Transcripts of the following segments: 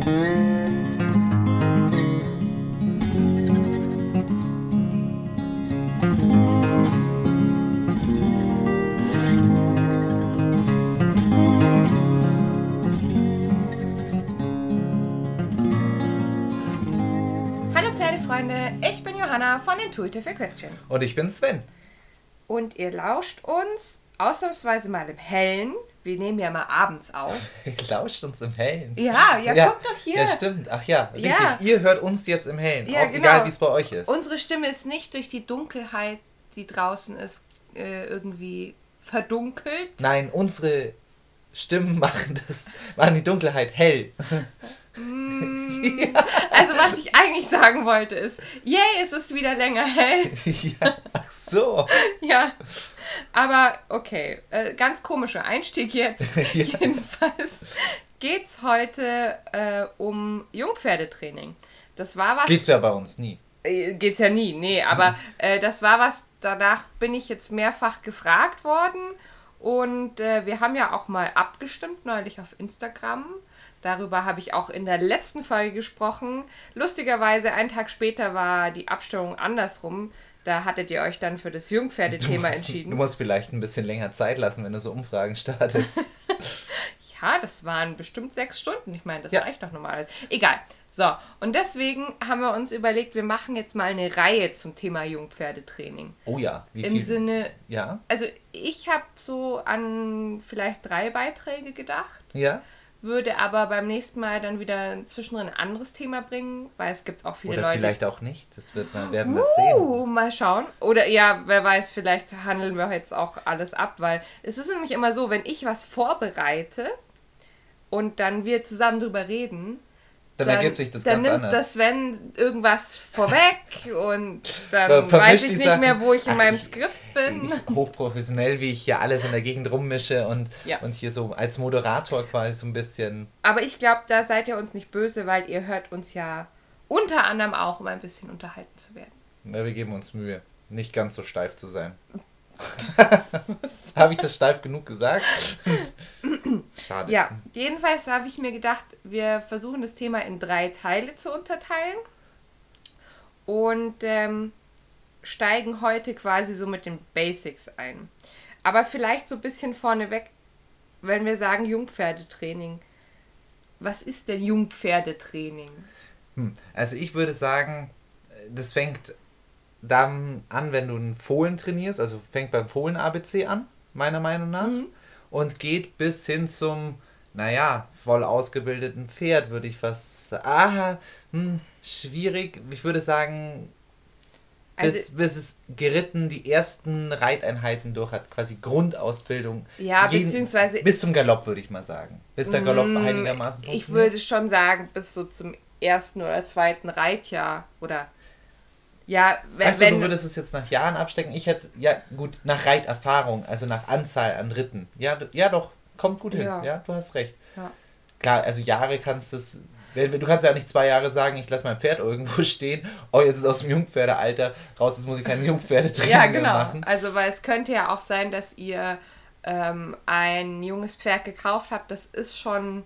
Hallo Pferdefreunde, ich bin Johanna von Intuitive Equestrian. Und ich bin Sven. Und ihr lauscht uns ausnahmsweise mal im Hellen. Wir nehmen ja mal abends auf. Lauscht uns im Hellen. Ja, ja, guck doch hier. Ja, stimmt. Ach ja, richtig. Ja. Ihr hört uns jetzt im Hellen. Ja, auch genau. egal, wie es bei euch ist. Unsere Stimme ist nicht durch die Dunkelheit, die draußen ist, äh, irgendwie verdunkelt. Nein, unsere Stimmen machen das, machen die Dunkelheit hell. Also was ich eigentlich sagen wollte ist, yay, es ist wieder länger hell. ja, ach so. Ja, aber okay, äh, ganz komischer Einstieg jetzt. Ja. Jedenfalls geht's heute äh, um Jungpferdetraining. Das war was. Geht's ja bei uns nie. Äh, geht's ja nie, nee, aber äh, das war was, danach bin ich jetzt mehrfach gefragt worden und äh, wir haben ja auch mal abgestimmt neulich auf Instagram. Darüber habe ich auch in der letzten Folge gesprochen. Lustigerweise, einen Tag später war die Abstimmung andersrum. Da hattet ihr euch dann für das Jungpferdethema entschieden. Du musst vielleicht ein bisschen länger Zeit lassen, wenn du so Umfragen startest. Ja, das waren bestimmt sechs Stunden. Ich meine, das Ja. reicht doch normalerweise. Egal. So, und deswegen haben wir uns überlegt, wir machen jetzt mal eine Reihe zum Thema Jungpferdetraining. Oh ja, wie Im viel? Sinne, ja, also ich habe so an vielleicht drei Beiträge gedacht, ja. Würde aber beim nächsten Mal dann wieder zwischendrin ein anderes Thema bringen, weil es gibt auch viele Oder Leute. vielleicht auch nicht. Das wird man, werden wir sehen. Uh, mal schauen. Oder ja, wer weiß, vielleicht handeln wir jetzt auch alles ab, weil es ist nämlich immer so, wenn ich was vorbereite und dann wir zusammen drüber reden, Dann, ergibt sich das dann ganz nimmt anders. das Sven irgendwas vorweg und dann Ver- vermischt weiß ich nicht Sachen. mehr, wo ich in Ach, meinem ich- Skript bin. Hochprofessionell, wie ich hier alles in der Gegend rummische und, Ja. und hier so als Moderator quasi so ein bisschen. Aber ich glaube, da seid ihr uns nicht böse, weil ihr hört uns ja unter anderem auch, um ein bisschen unterhalten zu werden. Ja, wir geben uns Mühe, nicht ganz so steif zu sein. Habe ich das steif genug gesagt? Schade. Ja, jedenfalls habe ich mir gedacht, wir versuchen das Thema in drei Teile zu unterteilen und ähm, steigen heute quasi so mit den Basics ein. Aber vielleicht so ein bisschen vorneweg, wenn wir sagen Jungpferdetraining. Was ist denn Jungpferdetraining? Hm. Also ich würde sagen, das fängt dann an, wenn du einen Fohlen trainierst, also fängt beim Fohlen-ABC an, meiner Meinung nach, Mhm. und geht bis hin zum, naja, voll ausgebildeten Pferd, würde ich fast sagen. Ah, hm, schwierig. Ich würde sagen, Also, bis, bis es geritten die ersten Reiteinheiten durch hat, quasi Grundausbildung. ja, Jeden- beziehungsweise Bis zum Galopp, würde ich mal sagen. Bis der Galopp Mm, einigermaßen Ich funktioniert. würde schon sagen, bis so zum ersten oder zweiten Reitjahr oder ja, wenn, Also wenn du würdest es jetzt nach Jahren abstecken. Ich hätte, ja gut, nach Reiterfahrung, also nach Anzahl an Ritten. Ja, ja doch, kommt gut hin. Ja. Ja, du hast recht. Ja. Klar, also Jahre kannst du es. Du kannst ja auch nicht zwei Jahre sagen, ich lasse mein Pferd irgendwo stehen. Oh, jetzt ist aus dem Jungpferdealter raus, jetzt muss ich kein Jungpferdetraining Ja, genau. machen. Also, weil es könnte ja auch sein, dass ihr ähm, ein junges Pferd gekauft habt, das ist schon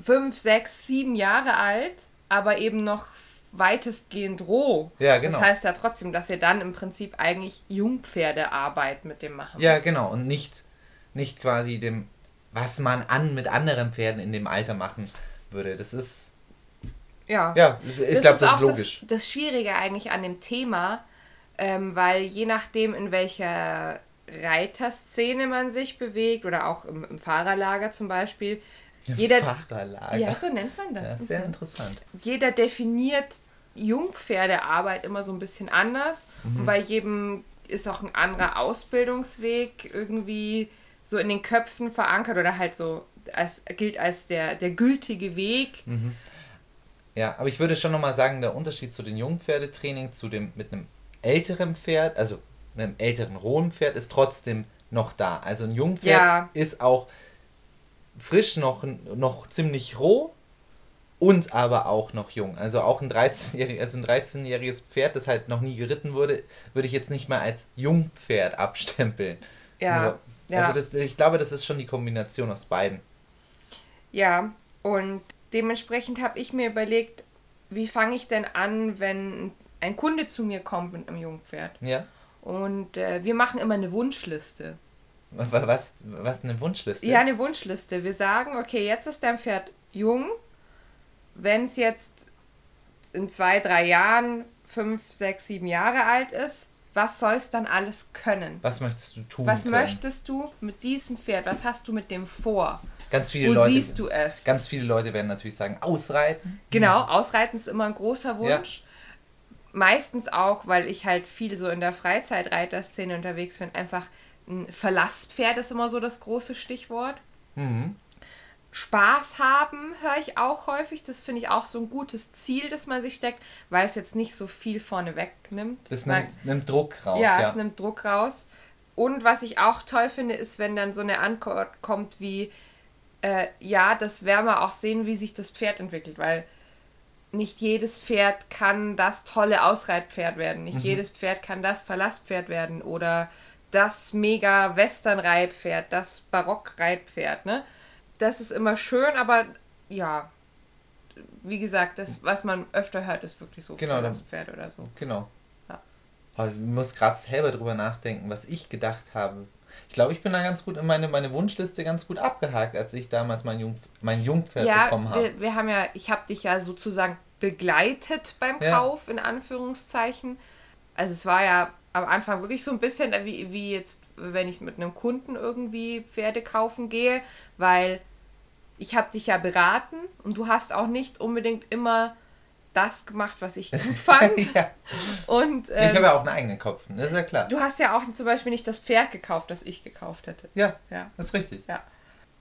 fünf, sechs, sieben Jahre alt, aber eben noch weitestgehend roh. Ja, genau. Das heißt ja trotzdem, dass ihr dann im Prinzip eigentlich Jungpferdearbeit mit dem machen Ja, müsst. genau. Und nicht, nicht quasi dem, was man an mit anderen Pferden in dem Alter machen würde. Das ist, Ja. ja, ich glaube, das ist logisch. Das, das Schwierige eigentlich an dem Thema, ähm, weil je nachdem, in welcher Reiterszene man sich bewegt oder auch im, im Fahrerlager zum Beispiel, jeder, Fahrerlager. ja, so nennt man Ja, das. sehr interessant. Jeder definiert Jungpferdearbeit immer so ein bisschen anders Mhm. und bei jedem ist auch ein anderer Ausbildungsweg irgendwie so in den Köpfen verankert oder halt so als, gilt als der, der gültige Weg. Mhm. Ja, aber ich würde schon nochmal sagen, der Unterschied zu den Jungpferdetraining, zu dem mit einem älteren Pferd, also einem älteren rohen Pferd, ist trotzdem noch da. Also ein Jungpferd Ja. ist auch frisch noch, noch ziemlich roh und aber auch noch jung. Also auch ein 13-jähriges, also ein 13-jähriges Pferd, das halt noch nie geritten wurde, würde ich jetzt nicht mal als Jungpferd abstempeln. Ja, Nur- ja. Also das, ich glaube, das ist schon die Kombination aus beiden. Ja, und dementsprechend habe ich mir überlegt, wie fange ich denn an, wenn ein Kunde zu mir kommt mit einem Jungpferd? Ja. Und äh, wir machen immer eine Wunschliste. Was, was eine Wunschliste? Ja, eine Wunschliste. Wir sagen, okay, jetzt ist dein Pferd jung. Wenn es jetzt in zwei, drei Jahren fünf, sechs, sieben Jahre alt ist, was soll es dann alles können? Was möchtest du tun? Was können? möchtest du mit diesem Pferd? Was hast du mit dem vor? Ganz viele Wo Leute, siehst du es? Ganz viele Leute werden natürlich sagen, ausreiten. Genau, Ausreiten ist immer ein großer Wunsch. Meistens auch, weil ich halt viel so in der Freizeitreiterszene unterwegs bin, einfach ein Verlasspferd ist immer so das große Stichwort. Mhm. Spaß haben höre ich auch häufig. Das finde ich auch so ein gutes Ziel, das man sich steckt, weil es jetzt nicht so viel vorne wegnimmt. Das nimmt, nimmt Druck raus. ja, Ja, es nimmt Druck raus. Und was ich auch toll finde, ist, wenn dann so eine Antwort kommt wie, äh, ja, das werden wir auch sehen, wie sich das Pferd entwickelt, weil nicht jedes Pferd kann das tolle Ausreitpferd werden. Mhm. Nicht jedes Pferd kann das Verlasspferd werden oder das mega Western-Reitpferd, das Barock-Reitpferd, ne? Das ist immer schön, aber ja, wie gesagt, das, was man öfter hört, ist wirklich so Genau, dann- Verlasspferd oder so. genau. Ja. Aber ich muss gerade selber drüber nachdenken, was ich gedacht habe. Ich glaube, ich bin da ganz gut in meine, meine Wunschliste ganz gut abgehakt, als ich damals mein, Jung, mein Jungpferd ja, bekommen habe. wir, wir haben ja, ich habe dich ja sozusagen begleitet beim Ja. Kauf, in Anführungszeichen. Also es war ja am Anfang wirklich so ein bisschen wie, wie jetzt, wenn ich mit einem Kunden irgendwie Pferde kaufen gehe, weil ich habe dich ja beraten und du hast auch nicht unbedingt immer das gemacht, was ich gut fand. ja. und ich ähm, habe ja auch einen eigenen Kopf, das ist ja klar. du hast ja auch zum Beispiel nicht das Pferd gekauft, das ich gekauft hätte. Ja, Ja. das ist richtig. Ja.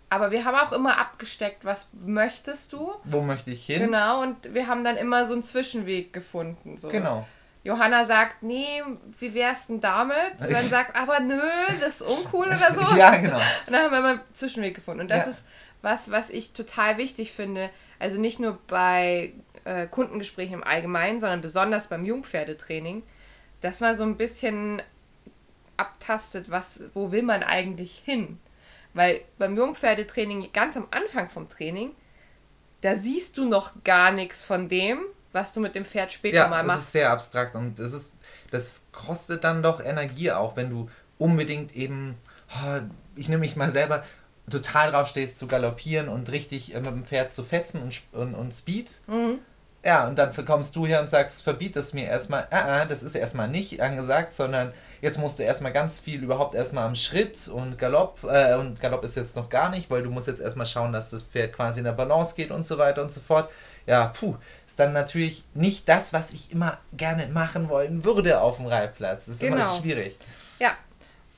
Aber wir haben auch immer abgesteckt, was möchtest du? Wo möchte ich hin? Genau, und wir haben dann immer so einen Zwischenweg gefunden. So. Genau. Johanna sagt, nee, wie wär's denn damit? Dann sagt, aber nö, das ist uncool oder so. Ja, genau. Und dann haben wir immer einen Zwischenweg gefunden. Und das Ja. ist was, was ich total wichtig finde. Also nicht nur bei äh, Kundengesprächen im Allgemeinen, sondern besonders beim Jungpferdetraining, dass man so ein bisschen abtastet, was, wo will man eigentlich hin? Weil beim Jungpferdetraining, ganz am Anfang vom Training, da siehst du noch gar nichts von dem, was du mit dem Pferd später Ja, mal das machst. ist sehr abstrakt und das ist, das kostet dann doch Energie auch, wenn du unbedingt eben, oh, ich nehme mich mal selber, total drauf stehst zu galoppieren und richtig äh, mit dem Pferd zu fetzen und, und, und Speed. Mhm. Ja, und dann kommst du hier und sagst, verbiet es mir erstmal, ah, ah, das ist erstmal nicht angesagt, sondern jetzt musst du erstmal ganz viel überhaupt erstmal am Schritt und Galopp, äh, und Galopp ist jetzt noch gar nicht, weil du musst jetzt erstmal schauen, dass das Pferd quasi in der Balance geht und so weiter und so fort. Ja, puh, ist dann natürlich nicht das, was ich immer gerne machen wollen würde auf dem Reitplatz. Das ist immer Genau. schwierig. Ja.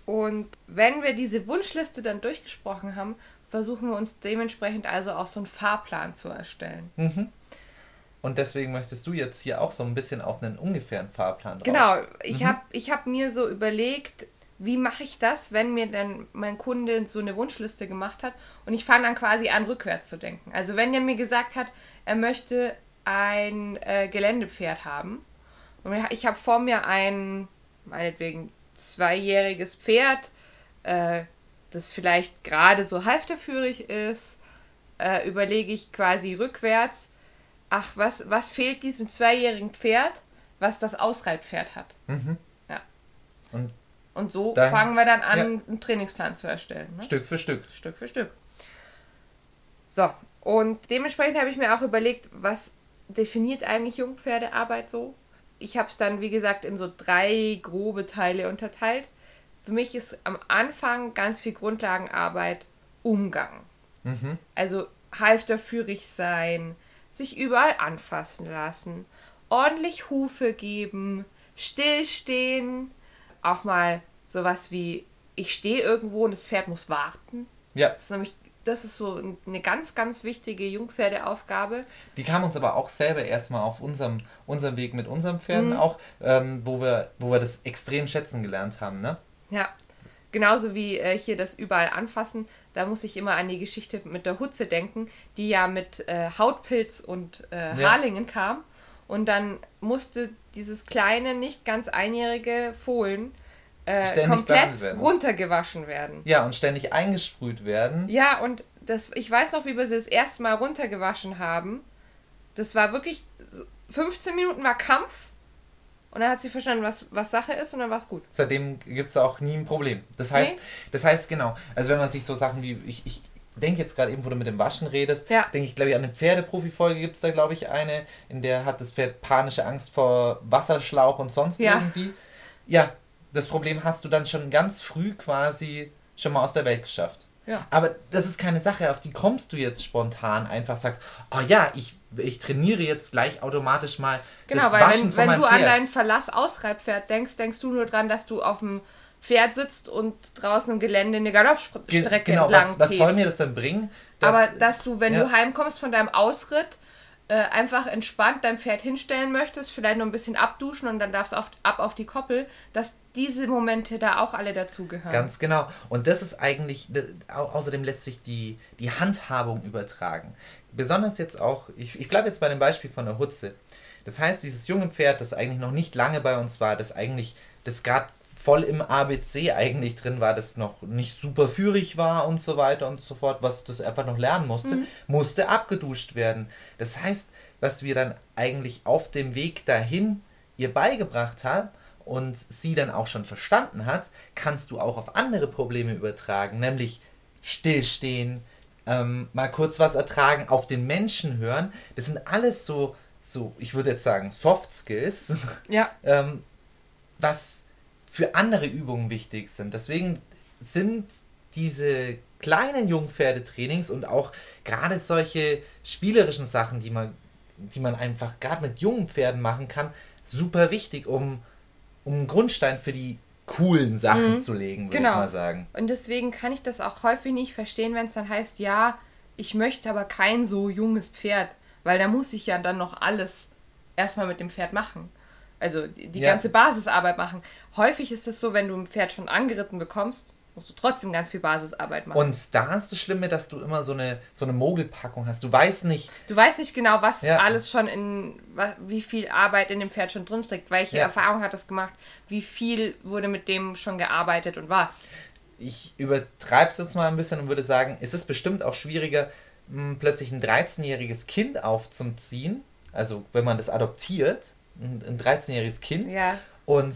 Und wenn wir diese Wunschliste dann durchgesprochen haben, versuchen wir uns dementsprechend also auch so einen Fahrplan zu erstellen. Mhm. Und deswegen möchtest du jetzt hier auch so ein bisschen auf einen ungefähren Fahrplan drauf. Genau, ich Mhm. habe ich hab mir so überlegt, wie mache ich das, wenn mir dann mein Kunde so eine Wunschliste gemacht hat und ich fange dann quasi an, rückwärts zu denken. Also wenn er mir gesagt hat, er möchte ein äh, Geländepferd haben und ich habe vor mir ein, meinetwegen, zweijähriges Pferd, äh, das vielleicht gerade so halfterführig ist, äh, überlege ich quasi rückwärts, ach, was, was fehlt diesem zweijährigen Pferd, was das Ausreitpferd hat. Mhm. Ja. Und Und so Dann- fangen wir dann an, ja. einen Trainingsplan zu erstellen. Ne? Stück für Stück. Stück für Stück. So, und dementsprechend habe ich mir auch überlegt, was definiert eigentlich Jungpferdearbeit so? Ich habe es dann, wie gesagt, in so drei grobe Teile unterteilt. Für mich ist am Anfang ganz viel Grundlagenarbeit Umgang. Mhm. Also halfterführig sein, sich überall anfassen lassen, ordentlich Hufe geben, stillstehen, auch mal sowas wie ich stehe irgendwo und das Pferd muss warten. Ja, Das ist nämlich das ist so eine ganz ganz wichtige Jungpferdeaufgabe. Die kam uns aber auch selber erstmal auf unserem, unserem Weg mit unseren Pferden Mhm. auch, ähm, wo, wir, wo wir das extrem schätzen gelernt haben, ne? Ja. Genauso wie äh, hier das überall anfassen, da muss ich immer an die Geschichte mit der Hutze denken, die ja mit äh, Hautpilz und äh, Ja. Harlingen kam. Und dann musste dieses kleine, nicht ganz einjährige Fohlen äh, Ständig komplett werden. runtergewaschen werden. Ja, und ständig eingesprüht werden. Ja, und das, ich weiß noch, wie wir sie das erste Mal runtergewaschen haben. Das war wirklich 15 Minuten war Kampf und dann hat sie verstanden, was, was Sache ist und dann war es gut. Seitdem gibt es auch nie ein Problem. Das heißt, Nee. das heißt genau, also wenn man sich so Sachen wie, ich, ich denke jetzt gerade eben, wo du mit dem Waschen redest, Ja. denke ich, glaube ich, an eine Pferdeprofi-Folge gibt es da, glaube ich, eine, in der hat das Pferd panische Angst vor Wasserschlauch und sonst Ja. irgendwie. Ja, das Problem hast du dann schon ganz früh quasi schon mal aus der Welt geschafft. Ja. Aber das ist keine Sache, auf die kommst du jetzt spontan einfach sagst, oh ja, ich, ich trainiere jetzt gleich automatisch mal Genau, das weil Waschen wenn, wenn du an Pferd. dein Verlass-Ausreitpferd denkst, denkst du nur dran, dass du auf dem Pferd sitzt und draußen im Gelände eine Ge- Galoppstrecke genau, entlang was, was soll mir das denn bringen? Aber dass du, wenn ja. du heimkommst von deinem Ausritt, äh, einfach entspannt dein Pferd hinstellen möchtest, vielleicht noch ein bisschen abduschen und dann darfst du auf, ab auf die Koppel, dass diese Momente da auch alle dazugehören. Ganz genau. Und das ist eigentlich, au- außerdem lässt sich die, die Handhabung übertragen. Besonders jetzt auch, ich, ich bleibe jetzt bei dem Beispiel von der Hutze. Das heißt, dieses junge Pferd, das eigentlich noch nicht lange bei uns war, das eigentlich, das gerade voll im ABC eigentlich drin war, das noch nicht super führig war und so weiter und so fort, was das einfach noch lernen musste, musste abgeduscht werden. Das heißt, was wir dann eigentlich auf dem Weg dahin ihr beigebracht haben und sie dann auch schon verstanden hat, kannst du auch auf andere Probleme übertragen, nämlich stillstehen, ähm, mal kurz was ertragen, auf den Menschen hören. Das sind alles so, so ich würde jetzt sagen, Soft Skills, Ja, ähm, was für andere Übungen wichtig sind. Deswegen sind diese kleinen Jungpferdetrainings und auch gerade solche spielerischen Sachen, die man, die man einfach gerade mit jungen Pferden machen kann, super wichtig, um, um einen Grundstein für die coolen Sachen zu legen, würde Genau. ich mal sagen. und deswegen kann ich das auch häufig nicht verstehen, wenn es dann heißt, ja, ich möchte aber kein so junges Pferd, weil da muss ich ja dann noch alles erstmal mit dem Pferd machen. Also die, die Ja. ganze Basisarbeit machen. Häufig ist es so, wenn du ein Pferd schon angeritten bekommst, musst du trotzdem ganz viel Basisarbeit machen. Und da ist das Schlimme, dass du immer so eine, so eine Mogelpackung hast. Du weißt nicht, Du weißt nicht genau, was Ja. alles schon in, wie viel Arbeit in dem Pferd schon drinsteckt, welche Ja. Erfahrung hat das gemacht, wie viel wurde mit dem schon gearbeitet und was. ich übertreibe es jetzt mal ein bisschen und würde sagen, es ist bestimmt auch schwieriger, m, plötzlich ein 13-jähriges Kind aufzuziehen, also wenn man das adoptiert, ein, ein 13-jähriges Kind, Ja. und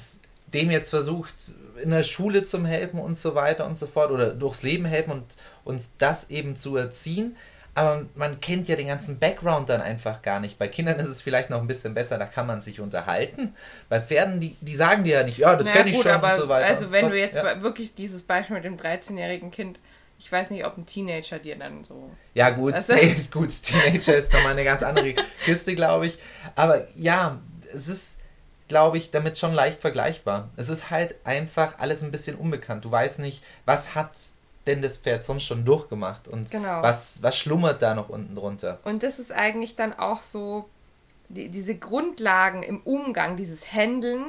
dem jetzt versucht, in der Schule zu helfen und so weiter und so fort oder durchs Leben helfen und uns das eben zu erziehen. Aber man kennt ja den ganzen Background dann einfach gar nicht. Bei Kindern ist es vielleicht noch ein bisschen besser, da kann man sich unterhalten. Bei Pferden, die, die sagen dir ja nicht, ja, das Naja, kenne ich gut, schon aber und so weiter. also so wenn fort. du jetzt ja. wirklich dieses Beispiel mit dem 13-jährigen Kind, ich weiß nicht, ob ein Teenager dir dann so. Ja, gut, gut, Teenager ist nochmal eine ganz andere Kiste, glaube ich. Aber ja, es ist, glaube ich, damit schon leicht vergleichbar. Es ist halt einfach alles ein bisschen unbekannt. Du weißt nicht, was hat denn das Pferd sonst schon durchgemacht und Genau. was, was schlummert da noch unten drunter. Und das ist eigentlich dann auch so, die, diese Grundlagen im Umgang, dieses Handeln,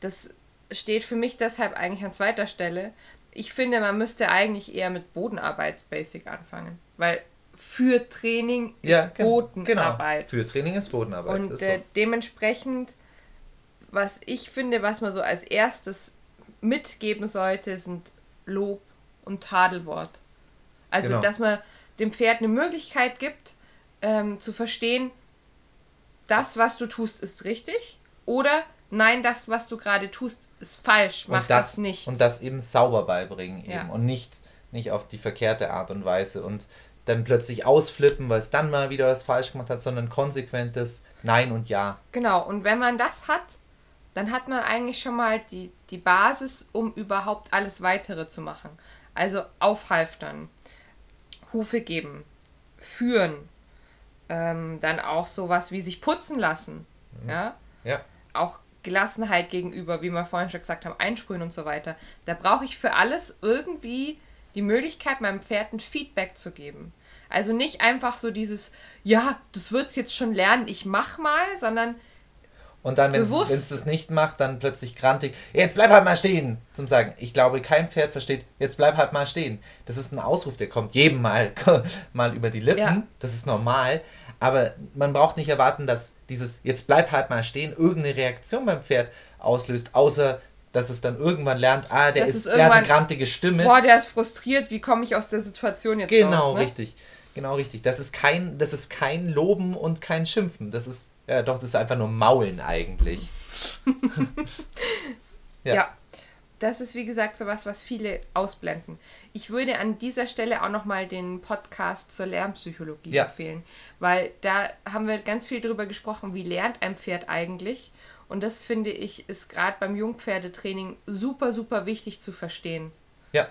das steht für mich deshalb eigentlich an zweiter Stelle. Ich finde, man müsste eigentlich eher mit Bodenarbeits-Basic anfangen, weil für Training ist gen- Bodenarbeit. Genau. Für Training ist Bodenarbeit. Und ist äh, so. dementsprechend, was ich finde, was man so als erstes mitgeben sollte, sind Lob und Tadelwort. Also, Genau. dass man dem Pferd eine Möglichkeit gibt, ähm, zu verstehen, das, was du tust, ist richtig oder nein, das, was du gerade tust, ist falsch, mach und das, das nicht. Und das eben sauber beibringen eben. Ja. Und nicht, nicht auf die verkehrte Art und Weise und dann plötzlich ausflippen, weil es dann mal wieder was falsch gemacht hat, sondern konsequentes Nein und Ja. Genau, und wenn man das hat, dann hat man eigentlich schon mal die, die Basis, um überhaupt alles weitere zu machen. Also aufhalftern, Hufe geben, führen, ähm, dann auch sowas wie sich putzen lassen. Ja? Ja. Auch Gelassenheit gegenüber, wie wir vorhin schon gesagt haben, einsprühen und so weiter. Da brauche ich für alles irgendwie die Möglichkeit, meinem Pferd ein Feedback zu geben. Also nicht einfach so dieses, ja, das wird's jetzt schon lernen, ich mach mal, sondern Und dann, wenn es das nicht macht, dann plötzlich grantig, jetzt bleib halt mal stehen, zum Sagen. Ich glaube, kein Pferd versteht, jetzt bleib halt mal stehen. Das ist ein Ausruf, der kommt jedem mal, mal über die Lippen. Ja. Das ist normal. Aber man braucht nicht erwarten, dass dieses, jetzt bleib halt mal stehen, irgendeine Reaktion beim Pferd auslöst, außer dass es dann irgendwann lernt, ah, der, Das ist, der hat eine grantige Stimme. Boah, der ist frustriert, wie komme ich aus der Situation jetzt genau, raus? Ne? richtig. Genau, richtig. Das ist kein, das ist kein Loben und kein Schimpfen. Das ist, ja doch, das ist einfach nur Maulen eigentlich. Ja. Ja. Das ist wie gesagt sowas, was viele ausblenden. Ich würde an dieser Stelle auch nochmal den Podcast zur Lernpsychologie Ja. empfehlen, weil da haben wir ganz viel drüber gesprochen, wie lernt ein Pferd eigentlich. Und das finde ich ist gerade beim Jungpferdetraining super, super wichtig zu verstehen. Ja.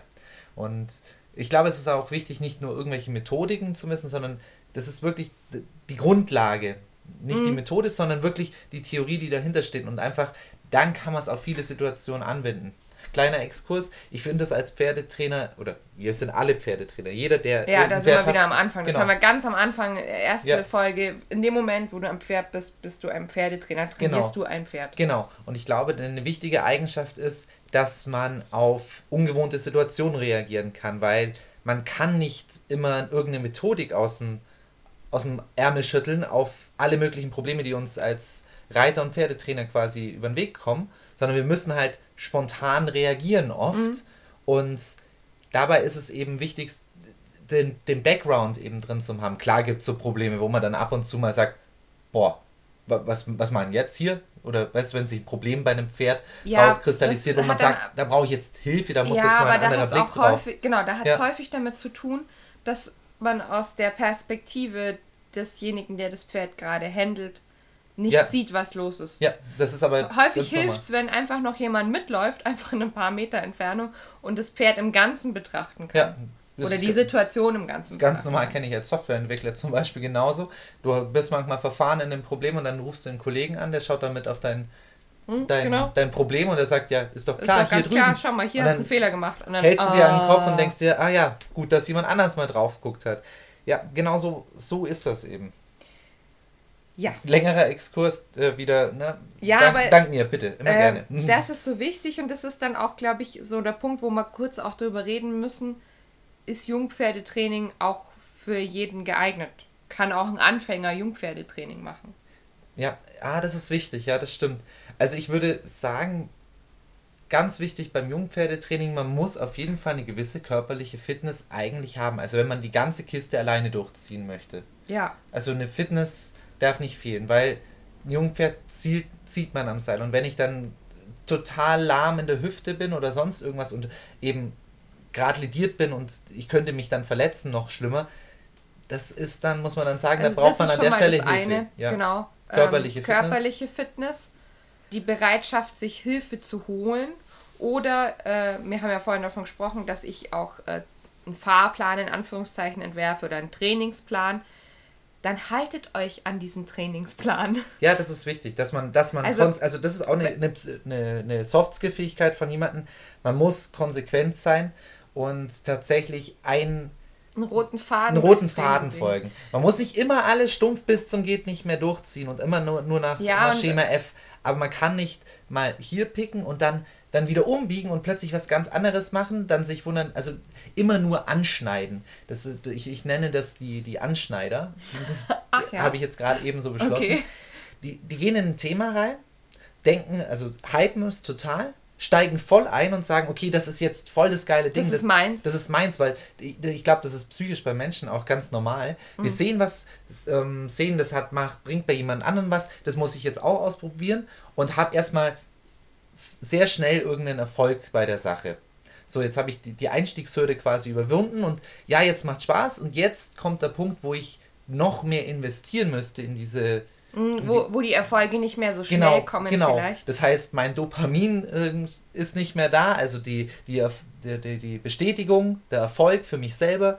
Und ich glaube, es ist auch wichtig, nicht nur irgendwelche Methodiken zu wissen, sondern das ist wirklich die Grundlage. Nicht die Mhm. Methode, sondern wirklich die Theorie, die dahinter steht. Und einfach, dann kann man es auf viele Situationen anwenden. Kleiner Exkurs, ich finde das als Pferdetrainer, oder wir sind alle Pferdetrainer, jeder, der. Ja, da sind wir Pferd wieder hat- am Anfang. Das genau. haben wir ganz am Anfang, äh, erste Ja. Folge. In dem Moment, wo du am Pferd bist, bist du ein Pferdetrainer, trainierst Genau. du ein Pferd. Genau. Und ich glaube, eine wichtige Eigenschaft ist, dass man auf ungewohnte Situationen reagieren kann, weil man kann nicht immer irgendeine Methodik aus dem, aus dem Ärmel schütteln auf alle möglichen Probleme, die uns als Reiter und Pferdetrainer quasi über den Weg kommen, sondern wir müssen halt spontan reagieren oft. Und dabei ist es eben wichtig, den, den Background eben drin zu haben. Klar gibt es so Probleme, wo man dann ab und zu mal sagt, boah, wa- was, was meinen jetzt hier? Oder weißt du, wenn sich ein Problem bei einem Pferd Ja, rauskristallisiert und man dann- sagt, da brauche ich jetzt Hilfe, da muss ja, jetzt mal ein anderer Blick auch drauf. häufig, genau, da hat es Ja. häufig damit zu tun, dass man aus der Perspektive desjenigen, der das Pferd gerade handelt, nicht Ja. sieht, was los ist. Ja, das ist aber So, häufig hilft es, wenn einfach noch jemand mitläuft, einfach in ein paar Meter Entfernung und das Pferd im Ganzen betrachten kann. Ja, das Oder ist die Situation im Ganzen. Das ist ganz normal, kenne ich als Softwareentwickler zum Beispiel genauso. Du bist manchmal verfahren in einem Problem und dann rufst du einen Kollegen an, der schaut dann mit auf dein, Hm, dein, genau. dein Problem und der sagt, ja, ist doch Ist klar, doch hier ganz drüben. klar, schau mal, hier Und hast du einen Fehler gemacht. Und dann, hältst du dir an den Kopf ah. und denkst dir, ah ja, gut, dass jemand anders mal drauf geguckt hat. Ja, genau so, so ist das eben. Ja, Längerer Exkurs äh, wieder, ne? Ja, dank, aber, dank mir, bitte, immer Ähm, gerne. Das ist so wichtig und das ist dann auch, glaube ich, so der Punkt, wo wir kurz auch drüber reden müssen. Ist Jungpferdetraining auch für jeden geeignet? Kann auch ein Anfänger Jungpferdetraining machen? Ja, ah, das ist wichtig, ja, das stimmt. Also ich würde sagen, ganz wichtig beim Jungpferdetraining, man muss auf jeden Fall eine gewisse körperliche Fitness eigentlich haben. Also wenn man die ganze Kiste alleine durchziehen möchte. Ja, Also eine Fitness darf nicht fehlen, weil ein Jungpferd zielt, zieht man am Seil. Und wenn ich dann total lahm in der Hüfte bin oder sonst irgendwas und eben gerade lediert bin und ich könnte mich dann verletzen, noch schlimmer, das ist dann, muss man dann sagen, also da braucht man an der Stelle Hilfe. eine. ja. Genau. Körperliche ähm, Fitness. Körperliche Fitness, die Bereitschaft, sich Hilfe zu holen. Oder, äh, wir haben ja vorhin davon gesprochen, dass ich auch äh, einen Fahrplan in Anführungszeichen entwerfe oder einen Trainingsplan. Dann haltet euch an diesen Trainingsplan. Ja, das ist wichtig, dass man, dass man, Also- also, das ist auch eine, eine, eine, eine Soft-Skill-Fähigkeit von jemandem. Man muss konsequent sein und tatsächlich ein, Einen roten Faden. einen roten Faden folgen. Man muss nicht immer alles stumpf bis zum geht nicht mehr durchziehen und immer nur, nur nach, Ja, nach Schema F. Aber man kann nicht mal hier picken und dann, dann wieder umbiegen und plötzlich was ganz anderes machen, dann sich wundern, also immer nur anschneiden. Das, ich, ich nenne das die, die Anschneider. Ach ja. Habe ich jetzt gerade eben so beschlossen. Okay. Die, die gehen in ein Thema rein, denken, also hypen es total, steigen voll ein und sagen, okay, das ist jetzt voll das geile Ding. Das ist meins. Das ist meins, weil ich, glaube, das ist psychisch bei Menschen auch ganz normal. Wir Mhm. sehen was, ähm, sehen, das hat macht, bringt bei jemand anderem was, das muss ich jetzt auch ausprobieren und habe erstmal sehr schnell irgendeinen Erfolg bei der Sache. So, jetzt habe ich die, die Einstiegshürde quasi überwunden und ja, jetzt macht Spaß und jetzt kommt der Punkt, wo ich noch mehr investieren müsste in diese Wo, wo die Erfolge nicht mehr so schnell genau, kommen genau. vielleicht. Das heißt, mein Dopamin ähm, ist nicht mehr da, also die, die, die, die Bestätigung, der Erfolg für mich selber.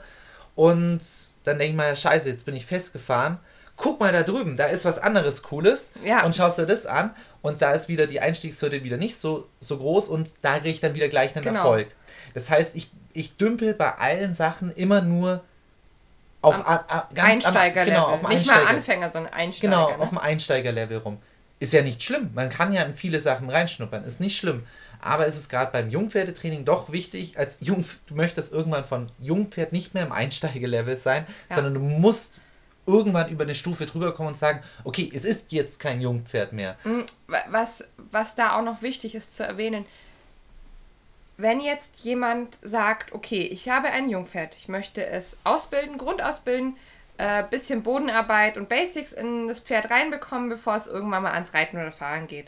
Und dann denke ich mal, scheiße, jetzt bin ich festgefahren. Guck mal da drüben, da ist was anderes Cooles. Ja. Und schaust dir das an. Und da ist wieder die Einstiegshürde wieder nicht so, so groß und da kriege ich dann wieder gleich einen Genau. Erfolg. Das heißt, ich, ich dümpel bei allen Sachen immer nur auf Am a, a, ganz am- Einsteigerlevel. Genau, auf dem nicht mal Einsteiger- Anfänger, sondern Einsteiger. Genau, ne? auf dem Einsteigerlevel rum. Ist ja nicht schlimm. Man kann ja in viele Sachen reinschnuppern. Ist nicht schlimm. Aber es ist gerade beim Jungpferdetraining doch wichtig, als Jung, du möchtest irgendwann von Jungpferd nicht mehr im Einsteigerlevel sein, Ja. sondern du musst irgendwann über eine Stufe drüber kommen und sagen, okay, es ist jetzt kein Jungpferd mehr. Mm, wa- Was, was da auch noch wichtig ist zu erwähnen, wenn jetzt jemand sagt, okay, ich habe ein Jungpferd, ich möchte es ausbilden, grundausbilden, äh, bisschen Bodenarbeit und Basics in das Pferd reinbekommen, bevor es irgendwann mal ans Reiten oder Fahren geht,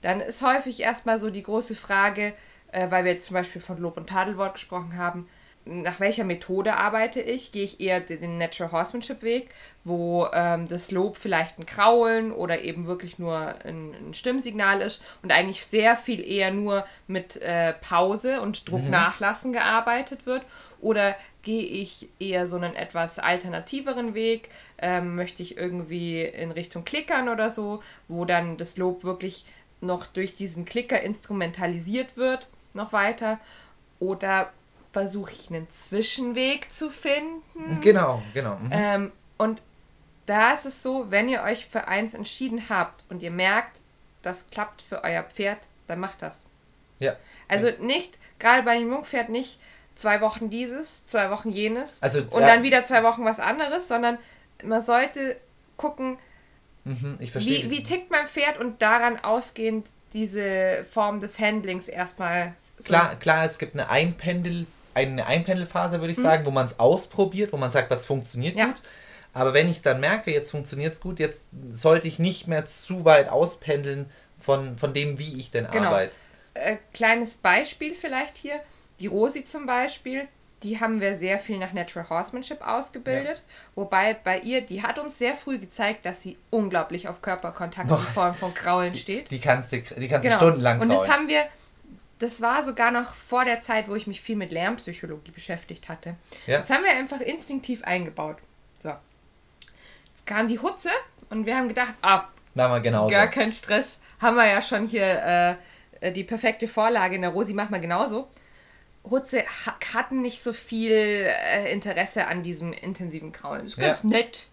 dann ist häufig erstmal so die große Frage, äh, weil wir jetzt zum Beispiel von Lob- und Tadelwort gesprochen haben, nach welcher Methode arbeite ich? Gehe ich eher den Natural Horsemanship Weg, wo ähm, das Lob vielleicht ein Kraulen oder eben wirklich nur ein, ein Stimmsignal ist und eigentlich sehr viel eher nur mit äh, Pause und Druck mhm. nachlassen gearbeitet wird? Oder gehe ich eher so einen etwas alternativeren Weg? Ähm, möchte ich irgendwie in Richtung Klickern oder so, wo dann das Lob wirklich noch durch diesen Klicker instrumentalisiert wird, noch weiter? Oder versuche ich einen Zwischenweg zu finden. Genau, genau. Mhm. Ähm, und da ist es so, wenn ihr euch für eins entschieden habt und ihr merkt, das klappt für euer Pferd, dann macht das. Ja. Also nicht, gerade bei dem Jungpferd nicht zwei Wochen dieses, zwei Wochen jenes also, und ja. dann wieder zwei Wochen was anderes, sondern man sollte gucken, mhm, wie, wie tickt mein Pferd und daran ausgehend diese Form des Handlings erstmal. So. Klar, klar, es gibt eine Einpendel, eine Einpendelphase, würde ich mhm. sagen, wo man es ausprobiert, wo man sagt, was funktioniert ja. gut. Aber wenn ich dann merke, jetzt funktioniert es gut, jetzt sollte ich nicht mehr zu weit auspendeln von, von dem, wie ich denn genau. arbeite. Äh, kleines Beispiel vielleicht hier. Die Rosi zum Beispiel, die haben wir sehr viel nach Natural Horsemanship ausgebildet. Ja. Wobei bei ihr, die hat uns sehr früh gezeigt, dass sie unglaublich auf Körperkontakt in Form von Kraulen steht. Die, die kannst du, die kannst genau. stundenlang kraulen. Und das haben wir das war sogar noch vor der Zeit, wo ich mich viel mit Lärmpsychologie beschäftigt hatte. Ja. Das haben wir einfach instinktiv eingebaut. So. Jetzt kam die Hutze und wir haben gedacht, ah, Na, genauso. gar kein Stress. Haben wir ja schon hier äh, die perfekte Vorlage in der Rosi, machen wir genauso. Hutze hatten nicht so viel äh, Interesse an diesem intensiven Kraulen. Das ist ganz ja. nett.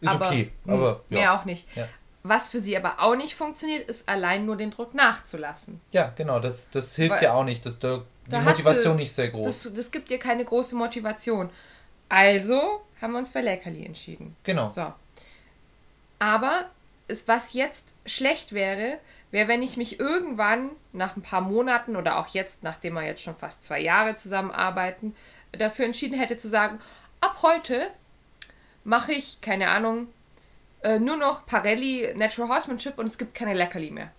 Ist aber, okay, aber ja. mehr auch nicht. Ja. Was für sie aber auch nicht funktioniert, ist allein nur den Druck nachzulassen. Ja, genau, das, das hilft Weil, ja auch nicht. Das, da, die Motivation sie, nicht sehr groß. Das, das gibt ihr keine große Motivation. Also haben wir uns für Leckerli entschieden. Genau. So. Aber ist, was jetzt schlecht wäre, wäre, wenn ich mich irgendwann nach ein paar Monaten oder auch jetzt, nachdem wir jetzt schon fast zwei Jahre zusammenarbeiten, dafür entschieden hätte zu sagen, ab heute mache ich, keine Ahnung, äh, nur noch Parelli Natural Horsemanship und es gibt keine Leckerli mehr.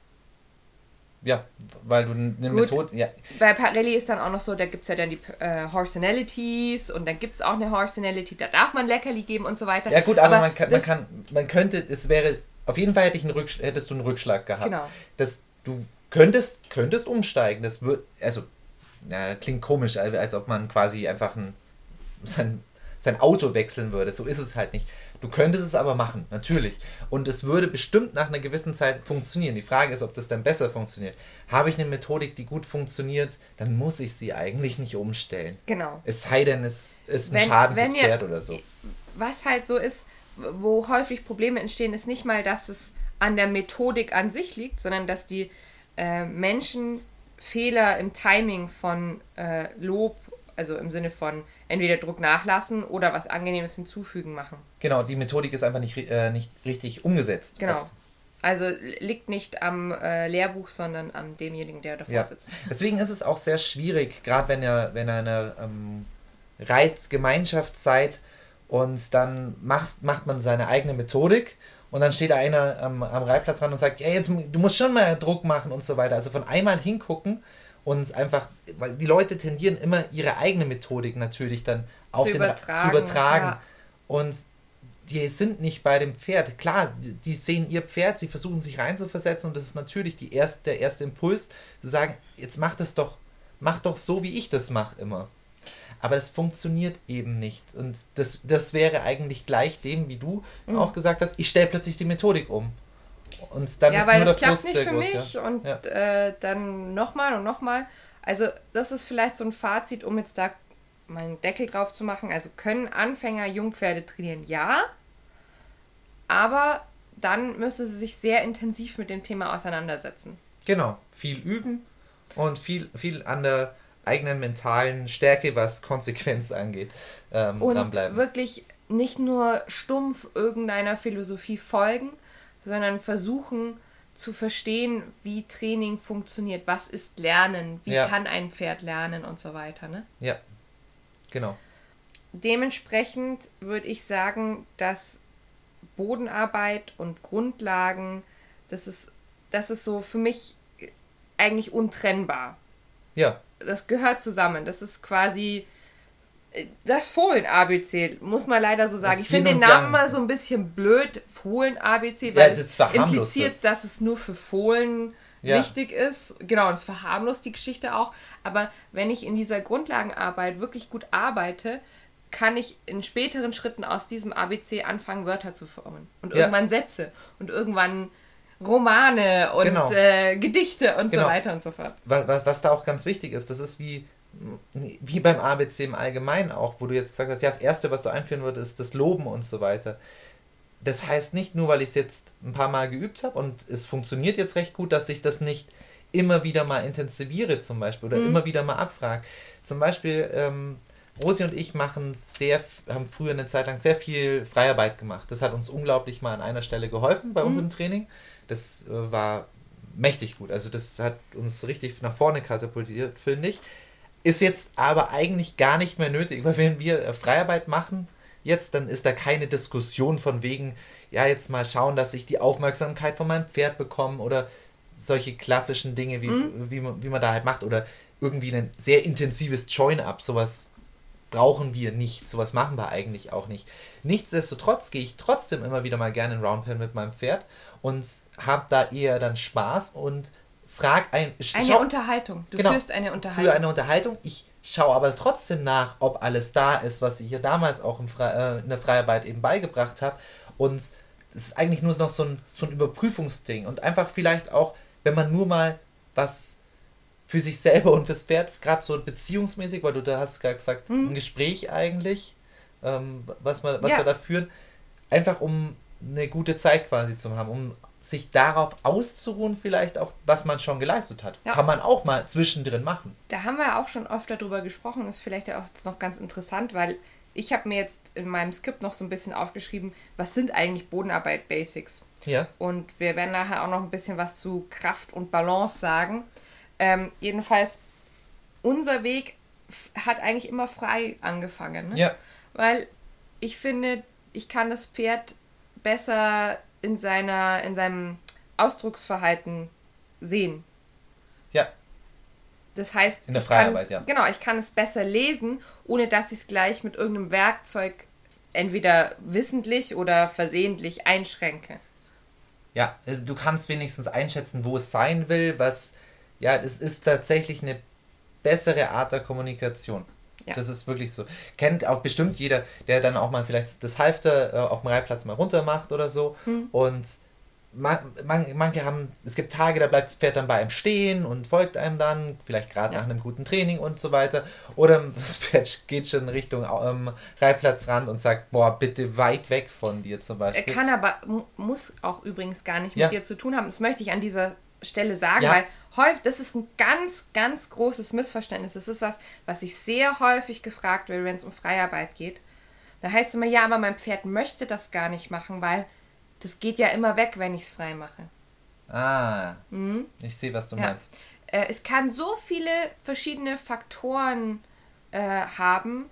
Ja, weil du eine Methode. Ja. Bei Parelli ist dann auch noch so, da gibt es ja dann die äh, Horsenalities und dann gibt es auch eine Horsenality, da darf man Leckerli geben und so weiter. Ja gut, aber, aber man, kann, man kann, man könnte, es wäre, auf jeden Fall hätte ich einen Rücksch hättest du einen Rückschlag gehabt. Genau. Das, du könntest, könntest umsteigen, das wird, also, ja, klingt komisch, als ob man quasi einfach ein, sein, sein Auto wechseln würde, so ist es halt nicht. Du könntest es aber machen, natürlich. Und es würde bestimmt nach einer gewissen Zeit funktionieren. Die Frage ist, ob das dann besser funktioniert. Habe ich eine Methodik, die gut funktioniert, dann muss ich sie eigentlich nicht umstellen. Genau. Es sei denn, es ist ein wenn, Schaden wenn fürs Pferd ihr, oder so. Was halt so ist, wo häufig Probleme entstehen, ist nicht mal, dass es an der Methodik an sich liegt, sondern dass die äh, Menschen Fehler im Timing von äh, Lob also im Sinne von entweder Druck nachlassen oder was Angenehmes hinzufügen machen. Genau, die Methodik ist einfach nicht, äh, nicht richtig umgesetzt. Genau. Oft. Also liegt nicht am äh, Lehrbuch, sondern an demjenigen, der davor ja. sitzt. Deswegen ist es auch sehr schwierig, gerade wenn ihr, wenn ihr eine ähm, Reitgemeinschaft seid und dann macht, macht man seine eigene Methodik und dann steht einer ähm, am Reitplatz ran und sagt, ja, jetzt du musst schon mal Druck machen und so weiter. Also von einmal hingucken und einfach, weil die Leute tendieren immer ihre eigene Methodik natürlich dann auf zu den übertragen, zu übertragen. Ja. Und die sind nicht bei dem Pferd. Klar, die sehen ihr Pferd, sie versuchen sich reinzuversetzen und das ist natürlich die erste, der erste Impuls, zu sagen, jetzt mach das doch, mach doch so, wie ich das mache immer. Aber es funktioniert eben nicht. Und das, das wäre eigentlich gleich dem, wie du mhm. auch gesagt hast, ich stelle plötzlich die Methodik um. Und dann ja, ist weil nur das klappt nicht für mich ja. und ja. Äh, dann nochmal und nochmal. Also das ist vielleicht so ein Fazit, um jetzt da mal einen Deckel drauf zu machen. Also können Anfänger Jungpferde trainieren? Ja. Aber dann müssen sie sich sehr intensiv mit dem Thema auseinandersetzen. Genau, viel üben und viel, viel an der eigenen mentalen Stärke, was Konsequenz angeht, ähm, und dranbleiben. wirklich nicht nur stumpf irgendeiner Philosophie folgen, sondern versuchen, zu verstehen, wie Training funktioniert, was ist Lernen, wie Ja. kann ein Pferd lernen und so weiter. Ne? Ja, genau. Dementsprechend würde ich sagen, dass Bodenarbeit und Grundlagen, das ist, das ist so für mich eigentlich untrennbar. Ja, Das gehört zusammen. Das ist quasi das Fohlen-ABC, muss man leider so sagen. Das Ich finde den Namen mal so ein bisschen blöd, Fohlen-ABC, Ja, weil das es impliziert, es. dass es nur für Fohlen Ja. wichtig ist. Genau, und es verharmlost die Geschichte auch. Aber wenn ich in dieser Grundlagenarbeit wirklich gut arbeite, kann ich in späteren Schritten aus diesem ABC anfangen, Wörter zu formen. Und Ja. irgendwann Sätze. Und irgendwann Romane und Genau. äh, Gedichte und Genau. so weiter und so fort. was, was, was da auch ganz wichtig ist, das ist wie, wie beim ABC im Allgemeinen auch, wo du jetzt gesagt hast, ja, das Erste, was du einführen würdest, ist das Loben und so weiter. Das heißt nicht nur, weil ich es jetzt ein paar Mal geübt habe und es funktioniert jetzt recht gut, dass ich das nicht immer wieder mal intensiviere zum Beispiel oder immer wieder mal abfrage. Zum Beispiel, ähm, Rosi und ich machen sehr, haben früher eine Zeit lang sehr viel Freiarbeit gemacht. Das hat uns unglaublich mal an einer Stelle geholfen bei uns im Training. Das äh, war mächtig gut. Also das hat uns richtig nach vorne katapultiert, finde ich. Ist jetzt aber eigentlich gar nicht mehr nötig, weil wenn wir äh, Freiarbeit machen, jetzt, dann ist da keine Diskussion von wegen, ja, jetzt mal schauen, dass ich die Aufmerksamkeit von meinem Pferd bekomme oder solche klassischen Dinge, wie, wie, man, wie man da halt macht oder irgendwie ein sehr intensives Join-Up, sowas brauchen wir nicht, sowas machen wir eigentlich auch nicht. Nichtsdestotrotz gehe ich trotzdem immer wieder mal gerne in Roundpen mit meinem Pferd und habe da eher dann Spaß und frag ein, Eine schau- Unterhaltung. Du Genau. führst eine Unterhaltung. für eine Unterhaltung. Ich schaue aber trotzdem nach, ob alles da ist, was ich hier damals auch im Fre äh, in der Freiarbeit eben beigebracht habe. Und es ist eigentlich nur noch so ein, so ein Überprüfungsding. Und einfach vielleicht auch, wenn man nur mal was für sich selber und fürs Pferd, gerade so beziehungsmäßig, weil du da hast gerade gesagt, ein Gespräch eigentlich, ähm, was, wir, was Ja. wir da führen, einfach um eine gute Zeit quasi zu haben, um sich darauf auszuruhen, vielleicht auch, was man schon geleistet hat. Ja. Kann man auch mal zwischendrin machen. Da haben wir auch schon oft darüber gesprochen, ist vielleicht auch jetzt noch ganz interessant, weil ich habe mir jetzt in meinem Skript noch so ein bisschen aufgeschrieben, was sind eigentlich Bodenarbeit-Basics? Ja. Und wir werden nachher auch noch ein bisschen was zu Kraft und Balance sagen. Ähm, jedenfalls, unser Weg hat eigentlich immer frei angefangen. Ne? Ja. Weil ich finde, ich kann das Pferd besser in, seiner, in seinem Ausdrucksverhalten sehen. Ja. Das heißt, In der Freiarbeit, es, ja. genau, ich kann es besser lesen, ohne dass ich es gleich mit irgendeinem Werkzeug entweder wissentlich oder versehentlich einschränke. Ja, äh, du kannst wenigstens einschätzen, wo es sein will, was, ja, es ist tatsächlich eine bessere Art der Kommunikation. Ja. Das ist wirklich so. Kennt auch bestimmt jeder, der dann auch mal vielleicht das Halfter äh, auf dem Reitplatz mal runter macht oder so. Hm. Und man, man, manche haben, es gibt Tage, da bleibt das Pferd dann bei einem stehen und folgt einem dann, vielleicht gerade Ja. nach einem guten Training und so weiter. Oder das Pferd geht schon Richtung ähm, Reitplatzrand und sagt, boah, bitte weit weg von dir zum Er Beispiel. kann aber, mu- muss auch übrigens gar nicht mit Ja. dir zu tun haben. Das möchte ich an dieser Stelle sagen, Ja. weil häufig, das ist ein ganz, ganz großes Missverständnis. Das ist was, was ich sehr häufig gefragt werde, wenn es um Freiarbeit geht. Da heißt es immer, ja, aber mein Pferd möchte das gar nicht machen, weil das geht ja immer weg, wenn ich es frei mache. Ah, ich sehe, was du Mhm. Ja. meinst. Äh, es kann so viele verschiedene Faktoren äh, haben,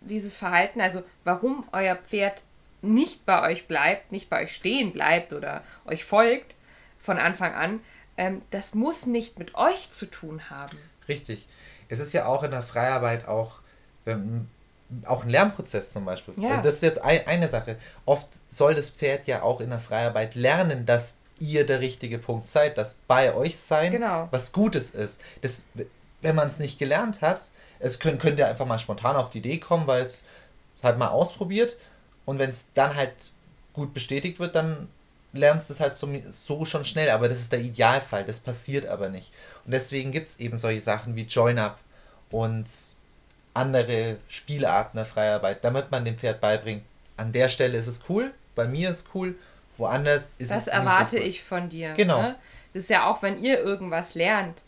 dieses Verhalten, also warum euer Pferd nicht bei euch bleibt, nicht bei euch stehen bleibt oder euch folgt von Anfang an, ähm, das muss nicht mit euch zu tun haben. Richtig. Es ist ja auch in der Freiarbeit auch, ähm, auch ein Lernprozess zum Beispiel. Ja. Das ist jetzt ein, eine Sache. Oft soll das Pferd ja auch in der Freiarbeit lernen, dass ihr der richtige Punkt seid, dass bei euch sein Genau. was Gutes ist. Das, wenn man es nicht gelernt hat, es könnt, könnt ihr einfach mal spontan auf die Idee kommen, weil es es halt mal ausprobiert und wenn es dann halt gut bestätigt wird, dann lernst du es halt so, so schon schnell, aber das ist der Idealfall, das passiert aber nicht. Und deswegen gibt es eben solche Sachen wie Join-Up und andere Spielarten der Freiarbeit, damit man dem Pferd beibringt, an der Stelle ist es cool, bei mir ist cool, woanders ist Das es erwarte nicht so cool. ich von dir. Genau. Ne? Das ist ja auch, wenn ihr irgendwas lernt.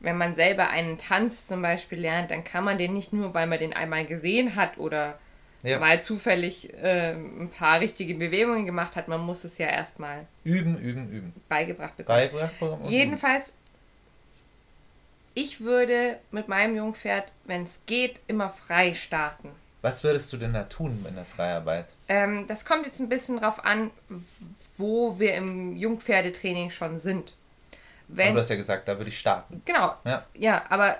Wenn man selber einen Tanz zum Beispiel lernt, dann kann man den nicht nur, weil man den einmal gesehen hat oder Ja. mal zufällig äh, ein paar richtige Bewegungen gemacht hat. Man muss es ja erstmal Üben, üben, üben. beigebracht bekommen. Beigebracht bekommen üben. Jedenfalls, ich würde mit meinem Jungpferd, wenn es geht, immer frei starten. Was würdest du denn da tun in der Freiarbeit? Ähm, das kommt jetzt ein bisschen drauf an, wo wir im Jungpferdetraining schon sind. Aber Wenn, du hast ja gesagt, da würde ich starten. genau, Ja. ja, aber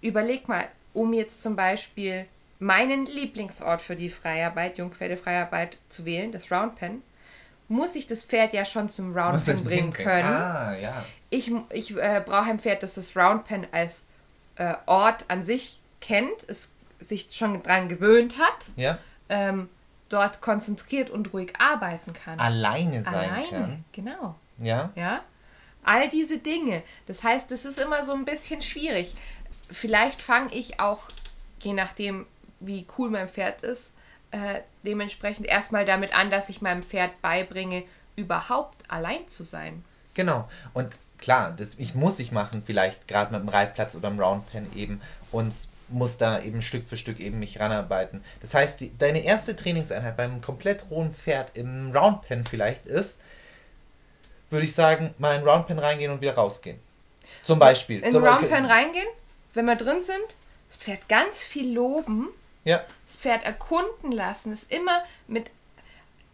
überleg mal, um jetzt zum Beispiel meinen Lieblingsort für die Freiarbeit, Jungpferdefreiarbeit zu wählen, das Roundpen, muss ich das Pferd ja schon zum Roundpen bringen können. Ah, ja. Ich, ich äh, brauche ein Pferd, das das Roundpen als äh, Ort an sich kennt, es sich schon dran gewöhnt hat, Ja? ähm, dort konzentriert und ruhig arbeiten kann. Alleine sein Alleine, kann. genau. Ja? Ja? All diese Dinge. Das heißt, es ist immer so ein bisschen schwierig. Vielleicht fange ich auch, je nachdem, wie cool mein Pferd ist, äh, dementsprechend erstmal damit an, dass ich meinem Pferd beibringe, überhaupt allein zu sein. Genau. Und klar, das ich muss ich machen, vielleicht gerade mit dem Reitplatz oder dem Roundpen eben und muss da eben Stück für Stück eben mich ranarbeiten. Das heißt, die, deine erste Trainingseinheit beim komplett rohen Pferd im Roundpen vielleicht ist, würde ich sagen, mal in Roundpen reingehen und wieder rausgehen. Zum Beispiel. In Roundpen reingehen, wenn wir drin sind, das Pferd ganz viel loben, Ja, das Pferd erkunden lassen, ist immer mit.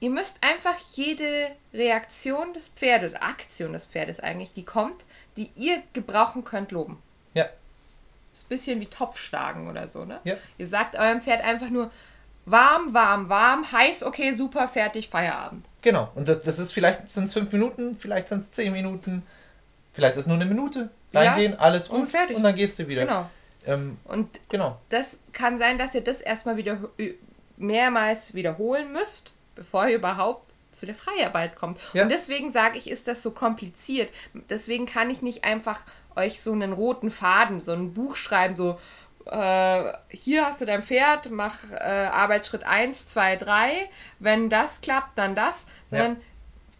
Ihr müsst einfach jede Reaktion des Pferdes, Aktion des Pferdes eigentlich, die kommt, die ihr gebrauchen könnt, loben. ja, Ist ein bisschen wie Topfschlagen oder so, ne? Ja. Ihr sagt eurem Pferd einfach nur warm, warm, warm, heiß, okay, super, fertig, Feierabend. genau. Und das, das ist vielleicht sind es fünf Minuten, vielleicht sind es zehn Minuten, vielleicht ist nur eine Minute. Reingehen, alles gut und fertig. und dann gehst du wieder. Genau. Ähm, Und genau. das kann sein, dass ihr das erstmal wieder mehrmals wiederholen müsst, bevor ihr überhaupt zu der Freiarbeit kommt. Ja. Und deswegen sage ich, ist das so kompliziert. Deswegen kann ich nicht einfach euch so einen roten Faden, so ein Buch schreiben, so äh, hier hast du dein Pferd, mach äh, Arbeitsschritt 1, 2, 3. Wenn das klappt, dann das. Sondern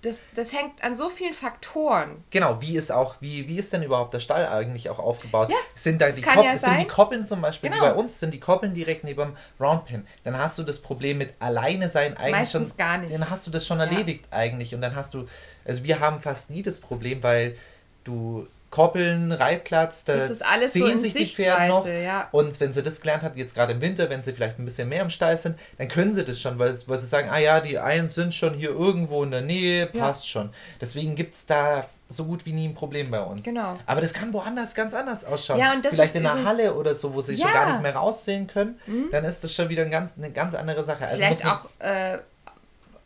das, das hängt an so vielen Faktoren. Genau, wie ist auch, wie, wie ist denn überhaupt der Stall eigentlich auch aufgebaut? Ja, sind da die, kann Kopp ja sind die. Koppeln zum Beispiel, Genau. wie bei uns, sind die Koppeln direkt neben dem Roundpin. Dann hast du das Problem mit alleine sein eigentlich Meistens schon. gar nicht. Dann hast du das schon erledigt eigentlich. Und dann hast du, also wir haben fast nie das Problem, weil du Koppeln, Reitplatz, da Das ist alles so sehen in sich die Pferde noch. Ja. Und wenn sie das gelernt hat, jetzt gerade im Winter, wenn sie vielleicht ein bisschen mehr im Stall sind, dann können sie das schon, weil, weil sie sagen, ah ja, die einen sind schon hier irgendwo in der Nähe, Ja. passt schon. Deswegen gibt es da so gut wie nie ein Problem bei uns. Genau. Aber das kann woanders ganz anders ausschauen. Ja, und das Vielleicht in einer Halle oder so, wo sie schon Ja. Mhm. gar nicht mehr raussehen können, dann ist das schon wieder ein ganz, eine ganz andere Sache. Also Vielleicht auch äh,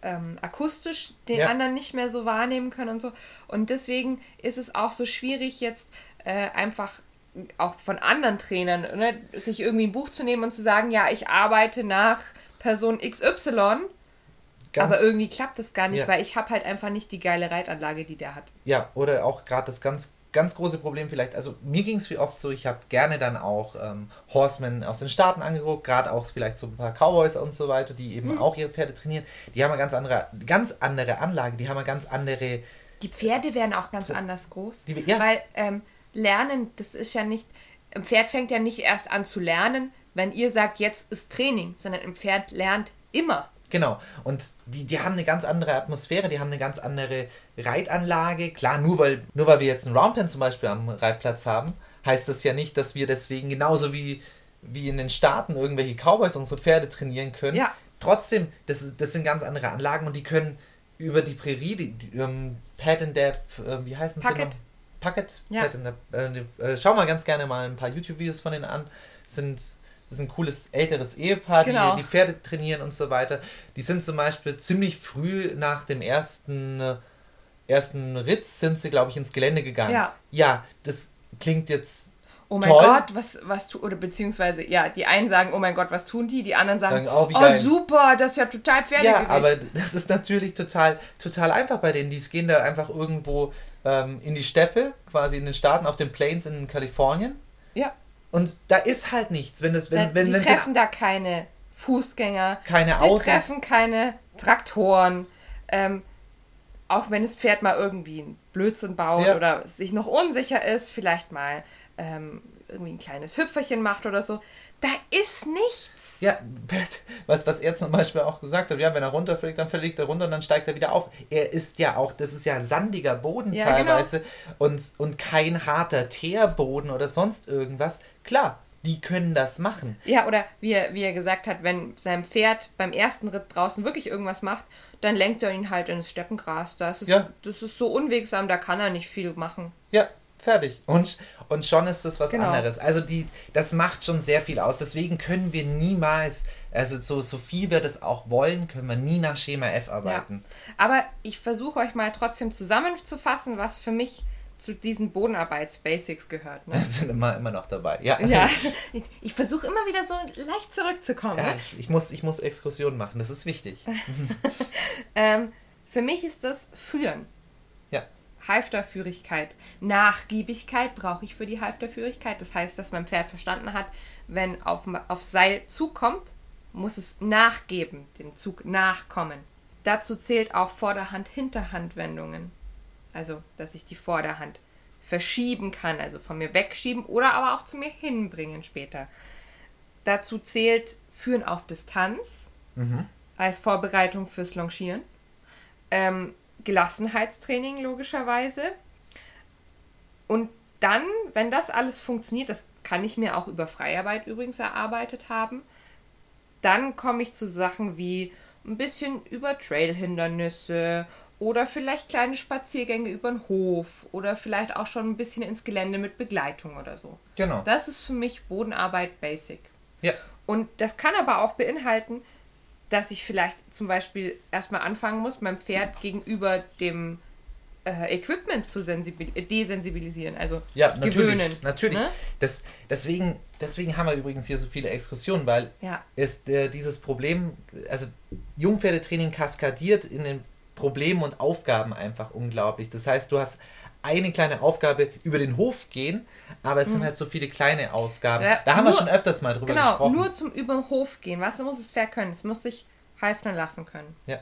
ähm, akustisch den Ja. anderen nicht mehr so wahrnehmen können und so. Und deswegen ist es auch so schwierig, jetzt äh, einfach auch von anderen Trainern, ne, sich irgendwie ein Buch zu nehmen und zu sagen, ja, ich arbeite nach Person XY, ganz, aber irgendwie klappt das gar nicht, Ja. weil ich habe halt einfach nicht die geile Reitanlage, die der hat. Ja, oder auch gerade das ganz, ganz große Problem vielleicht, also mir ging es wie oft so, ich habe gerne dann auch ähm, Horsemen aus den Staaten angeguckt, gerade auch vielleicht so ein paar Cowboys und so weiter, die Mhm. eben auch ihre Pferde trainieren. Die haben eine ganz andere, ganz andere Anlage, die haben eine ganz andere, Die Pferde werden auch ganz anders groß. Die- ja. Weil ähm, Lernen, das ist ja nicht, ein Pferd fängt ja nicht erst an zu lernen, wenn ihr sagt, jetzt ist Training, sondern ein Pferd lernt immer. Genau. Und die, die haben eine ganz andere Atmosphäre, die haben eine ganz andere Reitanlage. Klar, nur weil, nur weil wir jetzt einen Roundpen zum Beispiel am Reitplatz haben, heißt das ja nicht, dass wir deswegen genauso wie, wie in den Staaten irgendwelche Cowboys unsere Pferde trainieren können. Ja. Trotzdem, das, das sind ganz andere Anlagen und die können über die Prärie, die, die ähm, Pat and Dap, äh, wie heißen sie Puckett. noch? Puckett? Ja. Pat and Dap, äh, äh, schau mal ganz gerne mal ein paar YouTube-Videos von denen an. Sind das ist ein cooles älteres Ehepaar, Genau. die die Pferde trainieren und so weiter. Die sind zum Beispiel ziemlich früh nach dem ersten, äh, ersten Ritt sind sie, glaube ich, ins Gelände gegangen. Ja. Ja, das klingt jetzt Oh mein Toll. Gott, was, was tu, oder beziehungsweise, ja, die einen sagen, oh mein Gott, was tun die? Die anderen sagen, Sagen, oh, oh, geil. super, das ist ja total Pferdegewicht. Ja, aber das ist natürlich total, total einfach bei denen. Die gehen da einfach irgendwo ähm, in die Steppe, quasi in den Staaten, auf den Plains in Kalifornien. ja. Und da ist halt nichts. Wenn das, wenn, Da, wenn, die wenn sie treffen da keine Fußgänger, keine die Autos. treffen keine Traktoren. Ähm, auch wenn das Pferd mal irgendwie einen Blödsinn baut Ja. oder sich noch unsicher ist, vielleicht mal ähm, irgendwie ein kleines Hüpferchen macht oder so. Da ist nichts. Ja, was, was er zum Beispiel auch gesagt hat, ja, wenn er runterfliegt, dann fliegt er runter und dann steigt er wieder auf. Er ist ja auch, das ist ja sandiger Boden ja, genau. teilweise genau. und, und kein harter Teerboden oder sonst irgendwas. Klar, die können das machen. Ja, oder wie er, wie er gesagt hat, wenn sein Pferd beim ersten Ritt draußen wirklich irgendwas macht, dann lenkt er ihn halt ins Steppengras. Das ist, ja. das ist so unwegsam, da kann er nicht viel machen. Ja, fertig. Und, und schon ist das was genau. anderes. Also die, das macht schon sehr viel aus. Deswegen können wir niemals, also so, so viel wir das auch wollen, können wir nie nach Schema F arbeiten. Ja. Aber ich versuche euch mal trotzdem zusammenzufassen, was für mich zu diesen Bodenarbeits-Basics gehört. Ne? sind immer, immer noch dabei. Ja, ja. ich, ich versuche immer wieder so leicht zurückzukommen. Ja, ne? ich, ich, muss, ich muss Exkursionen machen, das ist wichtig. ähm, für mich ist das Führen. Halfterführigkeit. Nachgiebigkeit brauche ich für die Halfterführigkeit. Das heißt, dass mein Pferd verstanden hat, wenn auf, auf Seil zukommt, muss es nachgeben, dem Zug nachkommen. Dazu zählt auch Vorderhand-Hinterhand-Wendungen. Also, dass ich die Vorderhand verschieben kann, also von mir wegschieben oder aber auch zu mir hinbringen später. Dazu zählt Führen auf Distanz mhm. als Vorbereitung fürs Longieren. Ähm, Gelassenheitstraining logischerweise. Und dann, wenn das alles funktioniert, das kann ich mir auch über Freiarbeit übrigens erarbeitet haben, dann komme ich zu Sachen wie ein bisschen über Trailhindernisse oder vielleicht kleine Spaziergänge über den Hof oder vielleicht auch schon ein bisschen ins Gelände mit Begleitung oder so. Genau. Das ist für mich Bodenarbeit Basic. Ja. Und das kann aber auch beinhalten, dass ich vielleicht zum Beispiel erstmal anfangen muss, mein Pferd gegenüber dem äh, Equipment zu desensibilisieren, also ja, natürlich, gewöhnen. Natürlich. Ne? Das, deswegen, deswegen haben wir übrigens hier so viele Exkursionen, weil ja. ist äh, dieses Problem, also Jungpferdetraining kaskadiert in den Problemen und Aufgaben einfach unglaublich. Das heißt, du hast eine kleine Aufgabe über den Hof gehen, aber es mhm. sind halt so viele kleine Aufgaben. Ja, da haben nur, wir schon öfters mal drüber genau, gesprochen. Genau, nur zum über den Hof gehen. Was muss das Pferd können? Es muss sich halften lassen können. Ja.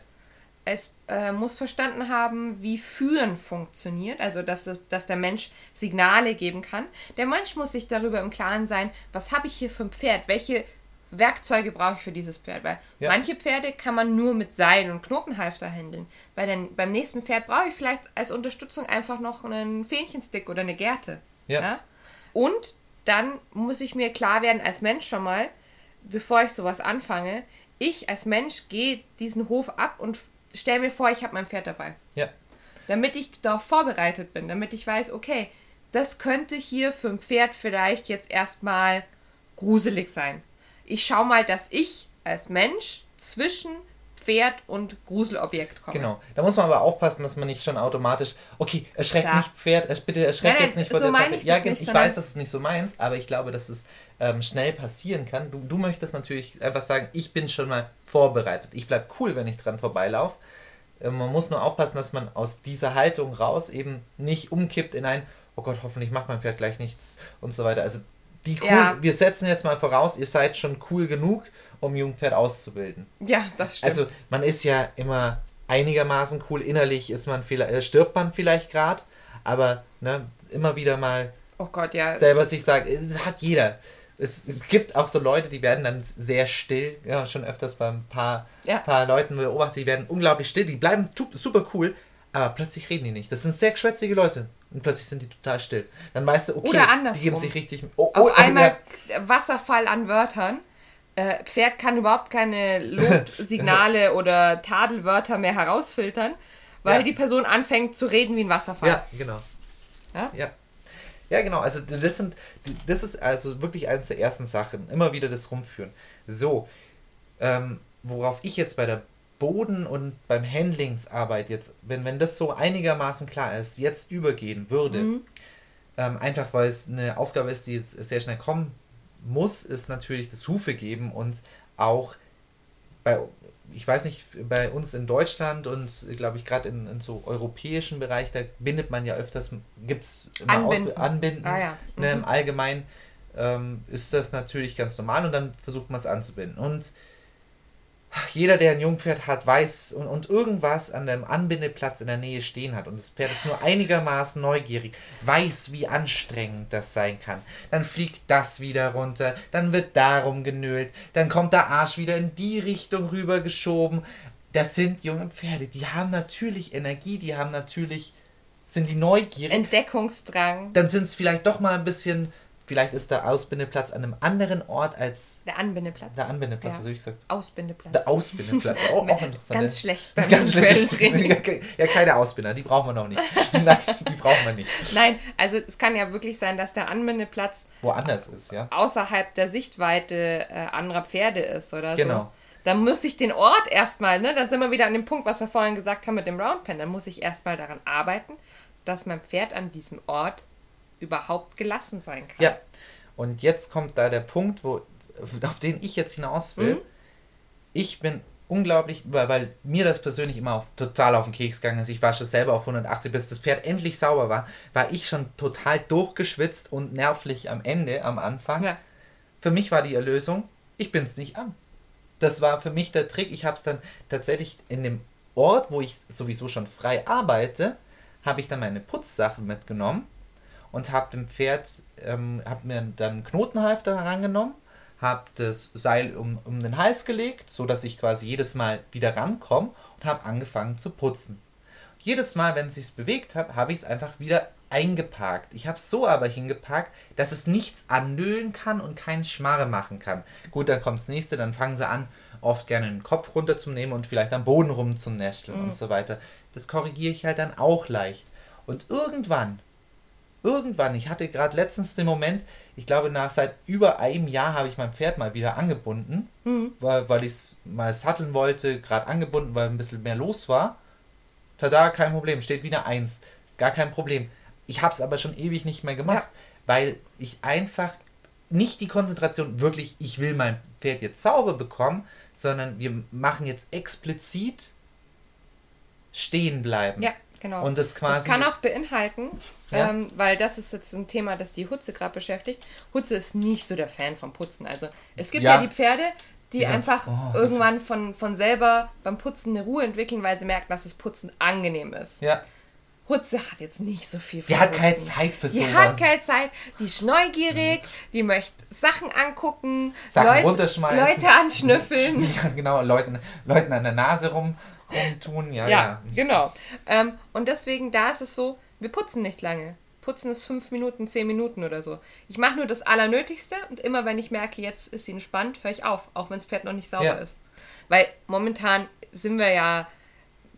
Es äh, muss verstanden haben, wie Führen funktioniert, also dass, dass der Mensch Signale geben kann. Der Mensch muss sich darüber im Klaren sein, was habe ich hier für ein Pferd, welche Werkzeuge brauche ich für dieses Pferd, weil ja. manche Pferde kann man nur mit Seil und Knotenhalfter handeln. Bei den, beim nächsten Pferd brauche ich vielleicht als Unterstützung einfach noch einen Fähnchenstick oder eine Gerte. Ja. ja. Und dann muss ich mir klar werden als Mensch schon mal, bevor ich sowas anfange, ich als Mensch gehe diesen Hof ab und stelle mir vor, ich habe mein Pferd dabei. Ja. Damit ich darauf vorbereitet bin, damit ich weiß, okay, das könnte hier für ein Pferd vielleicht jetzt erstmal gruselig sein ich schaue mal, dass ich als Mensch zwischen Pferd und Gruselobjekt komme. Genau. Da muss man aber aufpassen, dass man nicht schon automatisch, okay, erschreckt Klar. nicht Pferd, bitte erschreckt nein, jetzt nicht vor so der Sache. Ich ja, ich nicht, weiß, dass es nicht so meins, aber ich glaube, dass es ähm, schnell passieren kann. Du, du möchtest natürlich einfach sagen, ich bin schon mal vorbereitet. Ich bleibe cool, wenn ich dran vorbeilaufe. Ähm, man muss nur aufpassen, dass man aus dieser Haltung raus eben nicht umkippt in ein, oh Gott, hoffentlich macht mein Pferd gleich nichts und so weiter. Also die cool, ja. wir setzen jetzt mal voraus, ihr seid schon cool genug, um Jungpferd auszubilden. Ja, das stimmt. Also man ist ja immer einigermaßen cool, innerlich ist man vielleicht, äh, stirbt man vielleicht gerade, aber ne, immer wieder mal oh Gott, ja, selber sich sagt, es hat jeder. Es, es, gibt auch so Leute, die werden dann sehr still. Ja, schon öfters bei ein paar, ja. paar Leuten beobachtet, die werden unglaublich still, die bleiben super cool, aber plötzlich reden die nicht. Das sind sehr geschwätzige Leute. Und plötzlich sind die total still. Dann weißt du, okay, Oder andersrum. die geben sich richtig. Oh, oh, Auf oh, einmal ja. Wasserfall an Wörtern. Äh, Pferd kann überhaupt keine Lobsignale oder Tadelwörter mehr herausfiltern, weil ja. die Person anfängt zu reden wie ein Wasserfall. Ja, genau. Ja? ja. Ja, genau. Also das sind, das ist also wirklich eines der ersten Sachen. Immer wieder das Rumführen. So, ähm, worauf ich jetzt bei der Boden und beim Handlingsarbeit jetzt, wenn, wenn das so einigermaßen klar ist, jetzt übergehen würde, mhm. ähm, einfach weil es eine Aufgabe ist, die sehr schnell kommen muss, ist natürlich das Hufe geben und auch bei, ich weiß nicht, bei uns in Deutschland und glaube ich gerade in, in, so europäischen Bereich, da bindet man ja öfters, gibt es Anbinden, Anbinden ah, ja. mhm. ne, im Allgemeinen ähm, ist das natürlich ganz normal und dann versucht man es anzubinden. Und jeder, der ein Jungpferd hat, weiß und, und irgendwas an dem Anbindeplatz in der Nähe stehen hat und das Pferd ist nur einigermaßen neugierig, weiß, wie anstrengend das sein kann. Dann fliegt das wieder runter, dann wird darum genölt, dann kommt der Arsch wieder in die Richtung rüber geschoben. Das sind junge Pferde, die haben natürlich Energie, die haben natürlich, sind die neugierig. Entdeckungsdrang. Dann sind es vielleicht doch mal ein bisschen Vielleicht ist der Ausbindeplatz an einem anderen Ort als. Der Anbindeplatz. Der Anbindeplatz, ja. was habe ich gesagt? Ausbindeplatz. Der Ausbindeplatz, auch, auch interessant. Ganz schlecht beim Ganz schlecht. ja, keine Ausbinder, die brauchen wir noch nicht. Nein, die brauchen wir nicht. Nein, also es kann ja wirklich sein, dass der Anbindeplatz. Woanders ist, ja. Außerhalb der Sichtweite äh, anderer Pferde ist oder genau. so. Genau. Dann muss ich den Ort erstmal, ne, dann sind wir wieder an dem Punkt, was wir vorhin gesagt haben mit dem Roundpen. Dann muss ich erstmal daran arbeiten, dass mein Pferd an diesem Ort überhaupt gelassen sein kann. Ja, und jetzt kommt da der Punkt, wo, auf den ich jetzt hinaus will. Mhm. Ich bin unglaublich, weil, weil, mir das persönlich immer auf, total auf den Keks gegangen ist. Ich war schon selber auf 180, bis das Pferd endlich sauber war, war ich schon total durchgeschwitzt und nervlich am Ende, am Anfang. Ja. Für mich war die Erlösung, ich bin es nicht an. Das war für mich der Trick. Ich habe es dann tatsächlich in dem Ort, wo ich sowieso schon frei arbeite, habe ich dann meine Putzsachen mitgenommen und habe dem Pferd, ähm, habe mir dann Knotenhalfter herangenommen, habe das Seil um, um den Hals gelegt, so dass ich quasi jedes Mal wieder rankomme und habe angefangen zu putzen. Jedes Mal, wenn es sich bewegt hat, habe ich es einfach wieder eingeparkt. Ich habe es so aber hingeparkt, dass es nichts annölen kann und keinen Schmarre machen kann. Gut, dann kommt das nächste, dann fangen sie an, oft gerne den Kopf runterzunehmen und vielleicht am Boden rumzunäscheln mhm. und so weiter. Das korrigiere ich halt dann auch leicht. Und irgendwann irgendwann, ich hatte gerade letztens den Moment, ich glaube, nach seit über einem Jahr habe ich mein Pferd mal wieder angebunden, mhm. weil, weil ich es mal satteln wollte, gerade angebunden, weil ein bisschen mehr los war. Tada, kein Problem, steht wieder eins. Gar kein Problem. Ich habe es aber schon ewig nicht mehr gemacht, ja. weil ich einfach nicht die Konzentration wirklich, ich will mein Pferd jetzt sauber bekommen, sondern wir machen jetzt explizit stehen bleiben. Ja, genau. Und das quasi. Das kann auch beinhalten, ja. Ähm, weil das ist jetzt ein Thema, das die Hutze gerade beschäftigt. Hutze ist nicht so der Fan vom Putzen. Also es gibt ja, ja die Pferde, die Dieser, einfach oh, irgendwann von, von selber beim Putzen eine Ruhe entwickeln, weil sie merken, dass das Putzen angenehm ist. Ja. Hutze hat jetzt nicht so viel Die hat keine Zeit für sowas. Die hat keine Zeit. Die ist neugierig, die möchte Sachen angucken, Sachen Leute, runterschmeißen. Leute anschnüffeln. ja, genau, Leuten, Leuten an der Nase rum, rumtun. Ja, ja, ja. genau. Ähm, und deswegen, da ist es so, wir putzen nicht lange. Putzen ist fünf Minuten, zehn Minuten oder so. Ich mache nur das Allernötigste und immer wenn ich merke, jetzt ist sie entspannt, höre ich auf, auch wenn das Pferd noch nicht sauber ja. ist. Weil momentan sind wir ja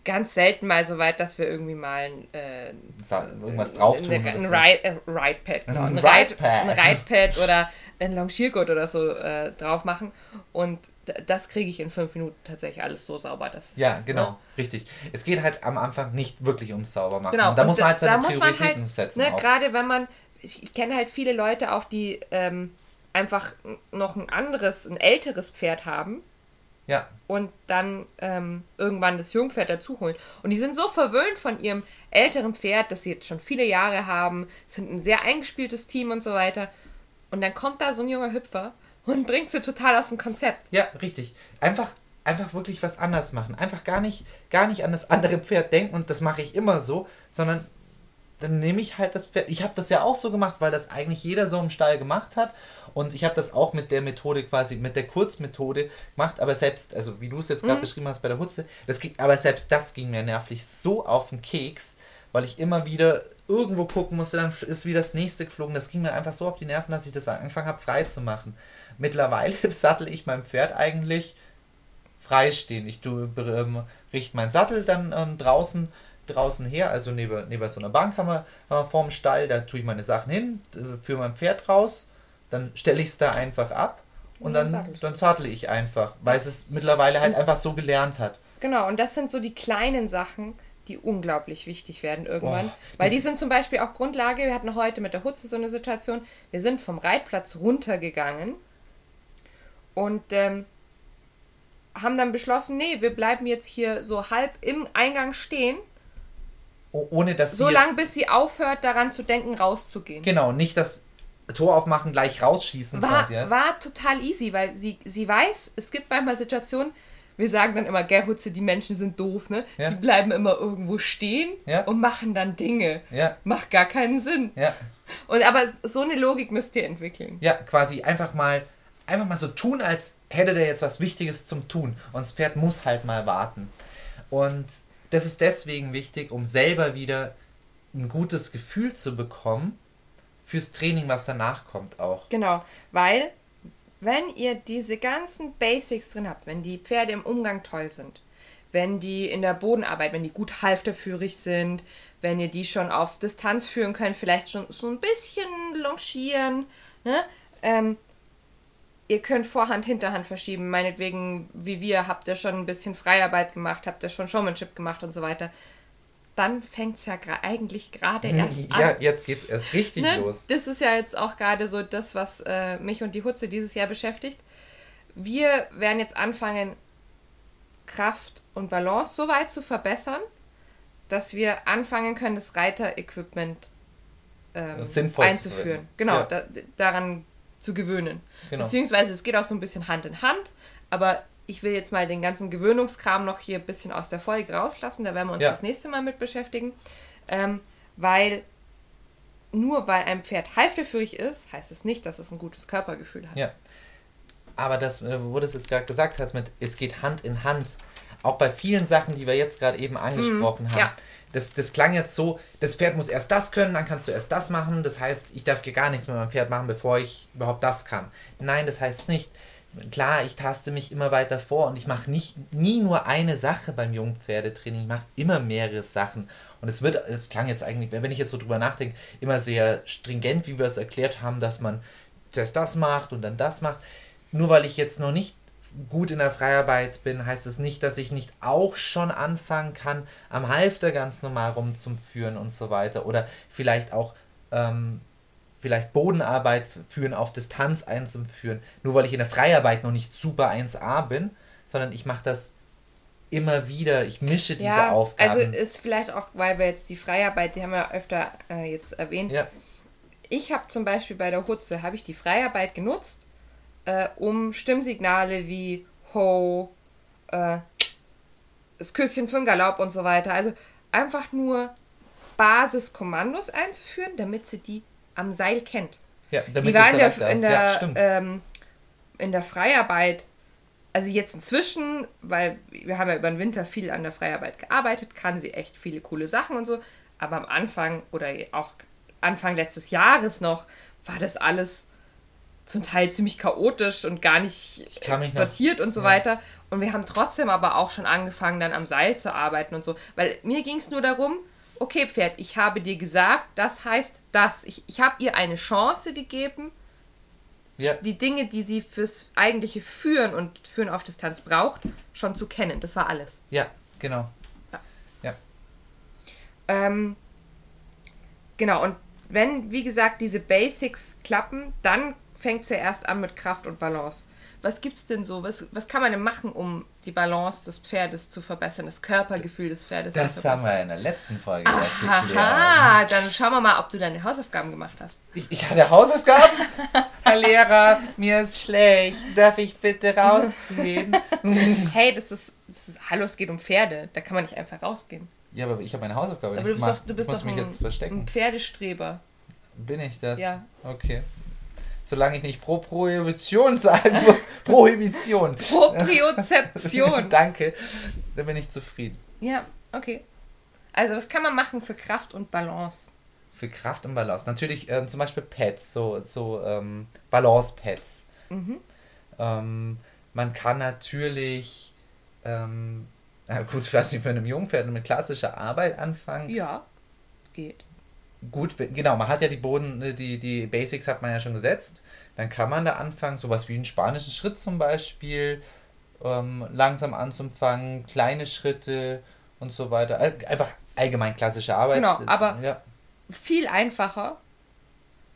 ganz selten mal so weit, dass wir irgendwie mal äh, irgendwas drauf tun. Ein, ein Ride-Pad, genau. Ein Ride-Pad oder ein Longiergurt oder so äh, drauf machen. Und das kriege ich in fünf Minuten tatsächlich alles so sauber. Dass ja, genau, ne? richtig. Es geht halt am Anfang nicht wirklich ums Saubermachen. Genau. Und da muss man halt seine Prioritäten halt, setzen. Ne, Gerade wenn man, ich, ich kenne halt viele Leute auch, die ähm, einfach noch ein anderes, ein älteres Pferd haben. Ja. Und dann ähm, irgendwann das Jungpferd dazu holen. Und die sind so verwöhnt von ihrem älteren Pferd, dass sie jetzt schon viele Jahre haben, sind ein sehr eingespieltes Team und so weiter. Und dann kommt da so ein junger Hüpfer und bringt sie total aus dem Konzept. Ja, richtig. Einfach, einfach wirklich was anders machen. Einfach gar nicht, gar nicht an das andere Pferd denken und das mache ich immer so, sondern dann nehme ich halt das Pferd. Ich habe das ja auch so gemacht, weil das eigentlich jeder so im Stall gemacht hat. Und ich habe das auch mit der Methode quasi, mit der Kurzmethode gemacht. Aber selbst, also wie du es jetzt gerade mhm. beschrieben hast bei der Hutze, das ging, aber selbst das ging mir nervlich so auf den Keks, weil ich immer wieder irgendwo gucken musste, dann ist wieder das nächste geflogen. Das ging mir einfach so auf die Nerven, dass ich das angefangen habe, frei zu machen. Mittlerweile sattel ich mein Pferd eigentlich freistehen. Ich tue, ähm, richte meinen Sattel dann ähm, draußen, draußen her, also neben, neben so einer Bank haben wir äh, vorm Stall, da tue ich meine Sachen hin, führe mein Pferd raus, dann stelle ich es da einfach ab und, und dann, dann, dann ich einfach, weil es es mittlerweile halt einfach so gelernt hat. Genau, und das sind so die kleinen Sachen, die unglaublich wichtig werden irgendwann. Boah, Weil die sind zum Beispiel auch Grundlage, wir hatten heute mit der Hutze so eine Situation, wir sind vom Reitplatz runtergegangen und ähm, haben dann beschlossen, nee, wir bleiben jetzt hier so halb im Eingang stehen. Ohne dass So lange, bis sie aufhört, daran zu denken, rauszugehen. Genau, nicht das Tor aufmachen, gleich rausschießen war, quasi. War total easy, weil sie, sie weiß, es gibt manchmal Situationen, wir sagen dann immer, gell, Hutze, die Menschen sind doof, ne? Ja. Die bleiben immer irgendwo stehen Ja. und machen dann Dinge. Ja. Macht gar keinen Sinn. Ja. Und aber so eine Logik müsst ihr entwickeln. Ja, quasi einfach mal, einfach mal so tun, als hätte der jetzt was Wichtiges zum Tun. Und das Pferd muss halt mal warten. Und das ist deswegen wichtig, um selber wieder ein gutes Gefühl zu bekommen fürs Training, was danach kommt auch. Genau, weil wenn ihr diese ganzen Basics drin habt, wenn die Pferde im Umgang toll sind, wenn die in der Bodenarbeit, wenn die gut halfterführig sind, wenn ihr die schon auf Distanz führen könnt, vielleicht schon so ein bisschen longieren, ne? Ähm, ihr könnt Vorhand, Hinterhand verschieben, meinetwegen, wie wir, habt ihr schon ein bisschen Freiarbeit gemacht, habt ihr schon Showmanship gemacht und so weiter. Dann fängt es ja eigentlich gerade erst an. Ja, jetzt geht's erst richtig Ne? los. Das ist ja jetzt auch gerade so das, was äh, mich und die Hutze dieses Jahr beschäftigt. Wir werden jetzt anfangen, Kraft und Balance so weit zu verbessern, dass wir anfangen können, das Reiter-Equipment ähm, einzuführen. Genau, Ja. da, daran zu gewöhnen. Genau. Beziehungsweise es geht auch so ein bisschen Hand in Hand, aber ich will jetzt mal den ganzen Gewöhnungskram noch hier ein bisschen aus der Folge rauslassen, da werden wir uns Ja. das nächste Mal mit beschäftigen, ähm, weil nur weil ein Pferd halfterführig ist, heißt es nicht, dass es ein gutes Körpergefühl hat. Ja. Aber das, äh, wo du es jetzt gerade gesagt hast, mit es geht Hand in Hand, auch bei vielen Sachen, die wir jetzt gerade eben angesprochen haben. Mhm. ja. Das, das klang jetzt so, das Pferd muss erst das können, dann kannst du erst das machen. Das heißt, ich darf gar nichts mit meinem Pferd machen, bevor ich überhaupt das kann. Nein, das heißt nicht. Klar, ich taste mich immer weiter vor und ich mache nie nur eine Sache beim Jungpferdetraining, ich mache immer mehrere Sachen. Und es wird, es klang jetzt eigentlich, wenn ich jetzt so drüber nachdenke, immer sehr stringent, wie wir es erklärt haben, dass man zuerst das macht und dann das macht. Nur weil ich jetzt noch nicht gut in der Freiarbeit bin, heißt es nicht, dass ich nicht auch schon anfangen kann, am Halfter ganz normal rumzuführen und so weiter. Oder vielleicht auch ähm, vielleicht Bodenarbeit führen, auf Distanz einzuführen. Nur weil ich in der Freiarbeit noch nicht super 1A bin, sondern ich mache das immer wieder. Ich mische diese Ja, Aufgaben. also ist vielleicht auch, weil wir jetzt die Freiarbeit, die haben wir öfter äh, jetzt erwähnt. ja, Ich habe zum Beispiel bei der Hutze, habe ich die Freiarbeit genutzt, äh, um Stimmsignale wie Ho, äh, das Küsschen für den Galopp und so weiter, also einfach nur Basiskommandos einzuführen, damit sie die am Seil kennt. ja, Die damit war in der, in, ja, der, stimmt. ähm, in der Freiarbeit, also jetzt inzwischen, weil wir haben ja über den Winter viel an der Freiarbeit gearbeitet, kann sie echt viele coole Sachen und so, aber am Anfang oder auch Anfang letztes Jahres noch, war das alles zum Teil ziemlich chaotisch und gar nicht mich noch- sortiert und so ja. weiter. Und wir haben trotzdem aber auch schon angefangen, dann am Seil zu arbeiten und so. Weil mir ging es nur darum, okay, Pferd, ich habe dir gesagt, das heißt das. Ich, ich habe ihr eine Chance gegeben, ja, die Dinge, die sie fürs eigentliche Führen und Führen auf Distanz braucht, schon zu kennen. Das war alles. ja, genau. Ähm, genau, und wenn, wie gesagt, diese Basics klappen, dann fängt es ja erst an mit Kraft und Balance. Was gibt's denn so? Was, was kann man denn machen, um die Balance des Pferdes zu verbessern, das Körpergefühl des Pferdes zu Das verbessern? haben wir in der letzten Folge erst geklärt. Aha, dann schauen wir mal, ob du deine Hausaufgaben gemacht hast. Ich, ich hatte Hausaufgaben? Herr Lehrer, mir ist schlecht. Darf ich bitte rausgehen? Hey, das ist, das ist, hallo, es geht um Pferde. Da kann man nicht einfach rausgehen. ja, aber ich habe meine Hausaufgabe Aber nicht du bist gemacht. doch, du bist doch mich ein, jetzt verstecken. ein Pferdestreber. Bin ich das? Ja. Okay. Solange ich nicht pro Prohibition sagen muss. Prohibition. Propriozeption. Danke. Dann bin ich zufrieden. ja, okay. Also, was kann man machen für Kraft und Balance? Für Kraft und Balance. Natürlich ähm, zum Beispiel Pads, so, so ähm, Balance-Pads. Mhm. Ähm, man kann natürlich, ähm, na gut, ich weiß nicht, mit einem Jungpferd mit klassischer Arbeit anfangen. Ja, geht. Gut, genau, man hat ja die Boden, äh, die, die Basics hat man ja schon gesetzt. Dann kann man da anfangen, sowas wie einen spanischen Schritt zum Beispiel, ähm, langsam anzufangen, kleine Schritte und so weiter. Einfach allgemein klassische Arbeit. Genau, aber- Ja. Viel einfacher.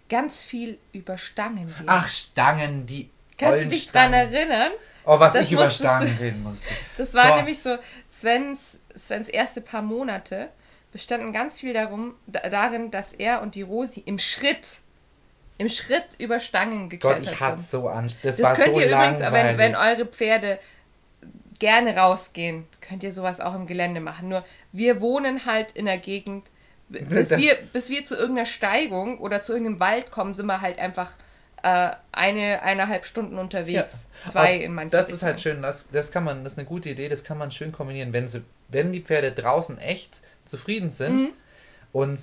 Ganz viel über Stangen gehen. Ach, Stangen, die. Kannst du dich dran Stangen. erinnern? Oh, was Das ich über Stangen reden musste. Das war Gott. nämlich so, Svens, Svens erste paar Monate bestanden ganz viel darum, da, darin, dass er und die Rosi im Schritt, im Schritt über Stangen Gott, geklettert ich hatte so an. Das, Das war könnt so ihr übrigens, langweilig. wenn, wenn eure Pferde gerne rausgehen, könnt ihr sowas auch im Gelände machen. Nur wir wohnen halt in der Gegend, bis wir, bis wir zu irgendeiner Steigung oder zu irgendeinem Wald kommen, sind wir halt einfach äh, eine, eineinhalb Stunden unterwegs. Ja. Zwei in manchen Das ist halt schön, das, das kann man, das ist eine gute Idee, das kann man schön kombinieren, wenn sie, wenn die Pferde draußen echt zufrieden sind mhm. und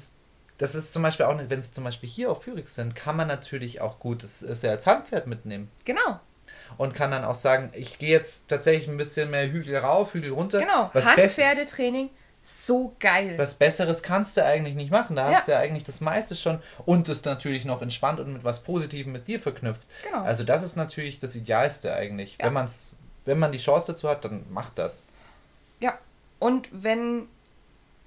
das ist zum Beispiel auch, wenn sie zum Beispiel hier auf Führix sind, kann man natürlich auch gut das, das ja als Handpferd mitnehmen. Genau. Und kann dann auch sagen, ich gehe jetzt tatsächlich ein bisschen mehr Hügel rauf, Hügel runter. Genau, Handpferdetraining so geil. Was Besseres kannst du eigentlich nicht machen. Da ja. hast du ja eigentlich das meiste schon und das natürlich noch entspannt und mit was Positivem mit dir verknüpft. Genau. Also das ist natürlich das Idealste eigentlich. Ja. Wenn, man's, wenn man die Chance dazu hat, dann macht das. Ja, und wenn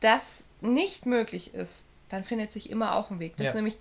das nicht möglich ist, dann findet sich immer auch ein Weg. Das ja. ist nämlich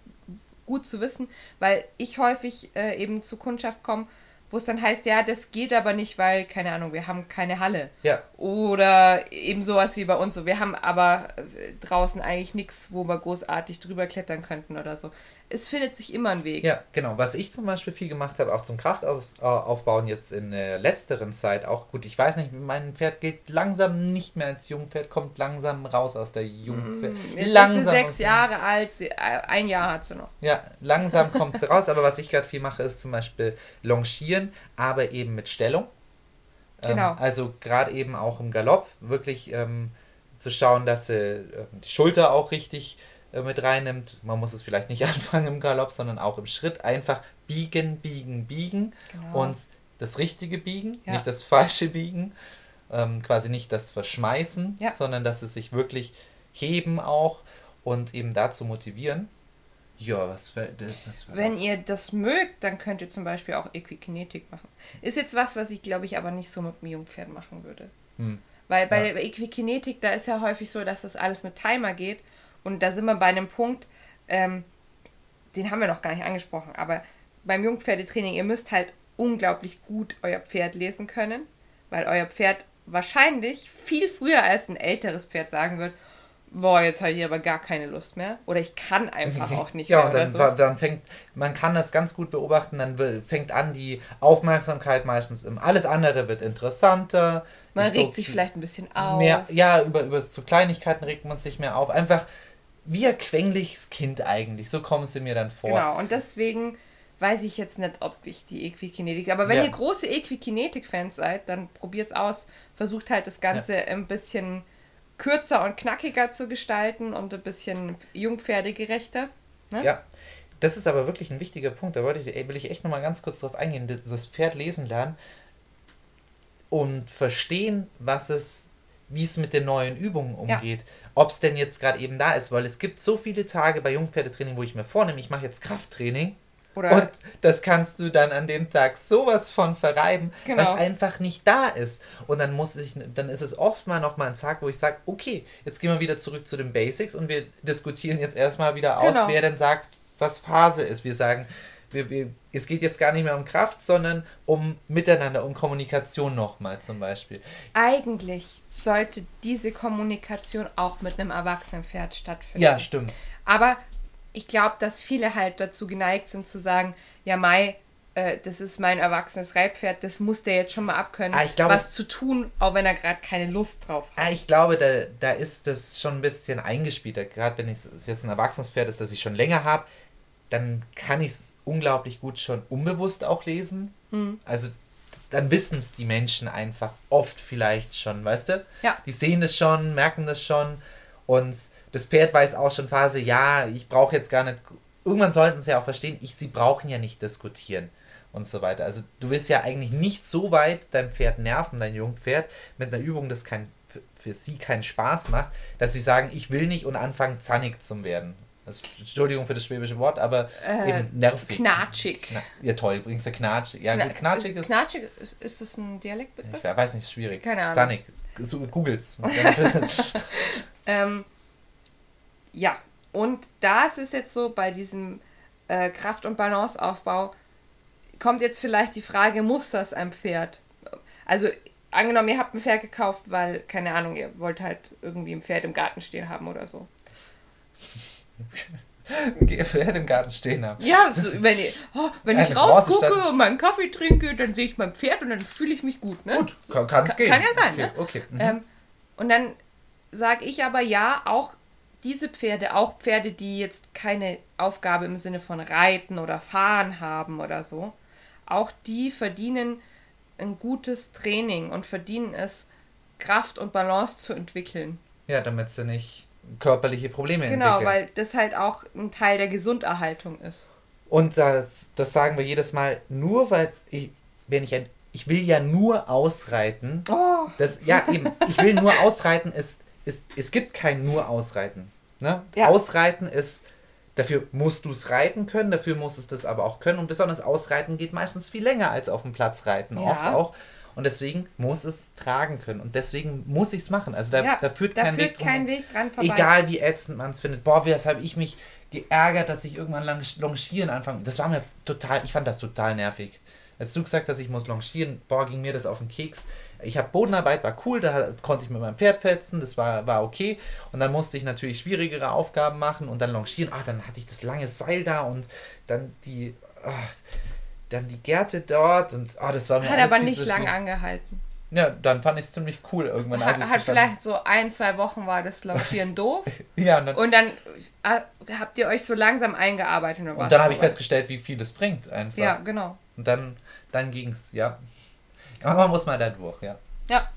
gut zu wissen, weil ich häufig äh, eben zur Kundschaft komme wo es dann heißt, ja, das geht aber nicht, weil, keine Ahnung, wir haben keine Halle. Ja. Oder eben sowas wie bei uns so. Wir haben aber äh, draußen eigentlich nichts, wo wir großartig drüber klettern könnten oder so es findet sich immer ein Weg. Ja, genau. Was ich zum Beispiel viel gemacht habe, auch zum Kraftaufbauen jetzt in der letzteren Zeit, auch gut, ich weiß nicht, mein Pferd geht langsam nicht mehr als Jungpferd, kommt langsam raus aus der Jungpferd. Mm, jetzt langsam ist sie sechs Jahre alt, sie, äh, ein Jahr hat sie noch. Ja, langsam kommt sie raus, aber was ich gerade viel mache, ist zum Beispiel Longieren, aber eben mit Stellung. Ähm, genau. Ähm, also gerade eben auch im Galopp, wirklich ähm, zu schauen, dass sie äh, die Schulter auch richtig äh, mit reinnimmt. Man muss es vielleicht nicht anfangen im Galopp, sondern auch im Schritt. Einfach biegen, biegen, biegen genau. und das richtige Biegen, ja. nicht das falsche Biegen. Ähm, quasi nicht das Verschmeißen, ja. sondern dass es sich wirklich heben auch und eben dazu motivieren. Ja, was, was, was Wenn auch. ihr das mögt, dann könnt ihr zum Beispiel auch Equikinetik machen. Ist jetzt was, was ich glaube ich aber nicht so mit einem Jungpferd machen würde. Hm. Weil bei ja. der Equikinetik, da ist ja häufig so, dass das alles mit Timer geht und da sind wir bei einem Punkt, ähm, den haben wir noch gar nicht angesprochen, aber beim Jungpferdetraining, ihr müsst halt unglaublich gut euer Pferd lesen können, weil euer Pferd wahrscheinlich viel früher als ein älteres Pferd sagen wird, boah, jetzt habe ich aber gar keine Lust mehr. Oder ich kann einfach auch nicht ja, mehr. Ja, und dann, so. dann fängt, man kann das ganz gut beobachten, dann fängt an die Aufmerksamkeit meistens im, alles andere wird interessanter. Man regt glaub, sich vielleicht ein bisschen auf. Mehr, ja, über, über so Kleinigkeiten regt man sich mehr auf. Einfach, wie ein quengliches Kind eigentlich. So kommen sie mir dann vor. Genau, und deswegen weiß ich jetzt nicht, ob ich die Equikinetik. Aber wenn ja. ihr große Equikinetik-Fans seid, dann probiert's aus. Versucht halt das Ganze ja. ein bisschen kürzer und knackiger zu gestalten und ein bisschen jungpferdegerechter. Ne? Ja. Das ist aber wirklich ein wichtiger Punkt. Da wollte ich, will ich echt nochmal ganz kurz drauf eingehen. Das Pferd lesen lernen und verstehen, was es, wie es mit den neuen Übungen umgeht. Ja ob es denn jetzt gerade eben da ist, weil es gibt so viele Tage bei Jungpferdetraining, wo ich mir vornehme, ich mache jetzt Krafttraining. Oder und das kannst du dann an dem Tag sowas von verreiben, genau. was einfach nicht da ist. Und dann muss ich, dann ist es oft mal noch mal ein Tag, wo ich sage, okay, jetzt gehen wir wieder zurück zu den Basics und wir diskutieren jetzt erstmal wieder aus, genau. wer denn sagt, was Phase ist. Wir sagen, wir, wir, es geht jetzt gar nicht mehr um Kraft, sondern um Miteinander, um Kommunikation nochmal zum Beispiel. Eigentlich sollte diese Kommunikation auch mit einem Erwachsenenpferd stattfinden. Ja, stimmt. Aber ich glaube, dass viele halt dazu geneigt sind zu sagen, ja Mai, äh, das ist mein erwachsenes Reitpferd, das muss der jetzt schon mal abkönnen, ah, glaube, was zu tun, auch wenn er gerade keine Lust drauf hat. Ah, ich glaube, da, da ist das schon ein bisschen eingespielter. Gerade wenn es jetzt ein erwachsenes Pferd ist, das ich schon länger habe, dann kann ich es unglaublich gut schon unbewusst auch lesen. Mhm. Also dann wissen es die Menschen einfach oft vielleicht schon, weißt du? Ja. Die sehen das schon, merken das schon und das Pferd weiß auch schon Phase, ja, ich brauche jetzt gar nicht, irgendwann sollten sie ja auch verstehen, ich, sie brauchen ja nicht diskutieren und so weiter. Also du willst ja eigentlich nicht so weit dein Pferd nerven, dein Jungpferd, mit einer Übung, das kein, für, für sie keinen Spaß macht, dass sie sagen, ich will nicht und anfangen zannig zu werden. Also, Entschuldigung für das schwäbische Wort, aber äh, eben nervig. Knatschig. Kna ja, toll, übrigens der knatschig. Ja, Kna knatschig ist. Knatschig, ist, ist das ein Dialektbegriff? Ich weiß nicht, ist schwierig. Keine Ahnung. Zanig. So, Googles. ähm, ja, und da ist es jetzt so, bei diesem äh, Kraft- und Balanceaufbau, kommt jetzt vielleicht die Frage, muss das ein Pferd? Also, angenommen, ihr habt ein Pferd gekauft, weil, keine Ahnung, ihr wollt halt irgendwie ein Pferd im Garten stehen haben oder so. Pferde im Garten stehen haben. Ja, so, wenn ich, oh, wenn ich rausgucke und meinen Kaffee trinke, dann sehe ich mein Pferd und dann fühle ich mich gut. Ne? Gut, kann es Ka- gehen. kann ja sein, okay, ne? Okay. Mhm. Ähm, und dann sage ich aber ja, auch diese Pferde, auch Pferde, die jetzt keine Aufgabe im Sinne von Reiten oder Fahren haben oder so, auch die verdienen ein gutes Training und verdienen es, Kraft und Balance zu entwickeln. ja, damit sie nicht körperliche Probleme Genau, entwickeln. weil das halt auch ein Teil der Gesunderhaltung ist. Und das, das sagen wir jedes Mal, nur weil ich, wenn ich ein, ich will ja nur ausreiten. Oh, Das, ja, eben, ich will nur ausreiten, ist, ist, es gibt kein nur ausreiten. Ne? Ja. Ausreiten ist, dafür musst du es reiten können, dafür muss es das aber auch können. Und besonders Ausreiten geht meistens viel länger als auf dem Platz reiten, Ja. oft auch. Und deswegen muss es tragen können. Und deswegen muss ich es machen. Also da, ja, da führt da kein führt Weg drum kein. Weg dran vorbei. Egal wie ätzend man es findet. Boah, weshalb habe ich mich geärgert, dass ich irgendwann lang longieren anfange. Das war mir total, ich fand das total nervig. Als du gesagt hast, ich muss longieren, boah, ging mir das auf den Keks. Ich habe Bodenarbeit, war cool, da konnte ich mit meinem Pferd fetzen, das war, war okay. Und dann musste ich natürlich schwierigere Aufgaben machen und dann longieren. Ah, dann hatte ich das lange Seil da und dann die, ah, dann die Gärte dort und ah, das war mir Hat aber nicht zu lang viel. angehalten. Ja, dann fand ich es ziemlich cool irgendwann. als Hat, hat vielleicht so ein, zwei Wochen war das Longieren doof. Ja, und dann, Und dann äh, habt ihr euch so langsam eingearbeitet. Und, und dann habe ich festgestellt, wie viel es bringt einfach. Ja, genau. Und dann, dann ging's, ja. Aber man muss mal da durch, ja. Ja.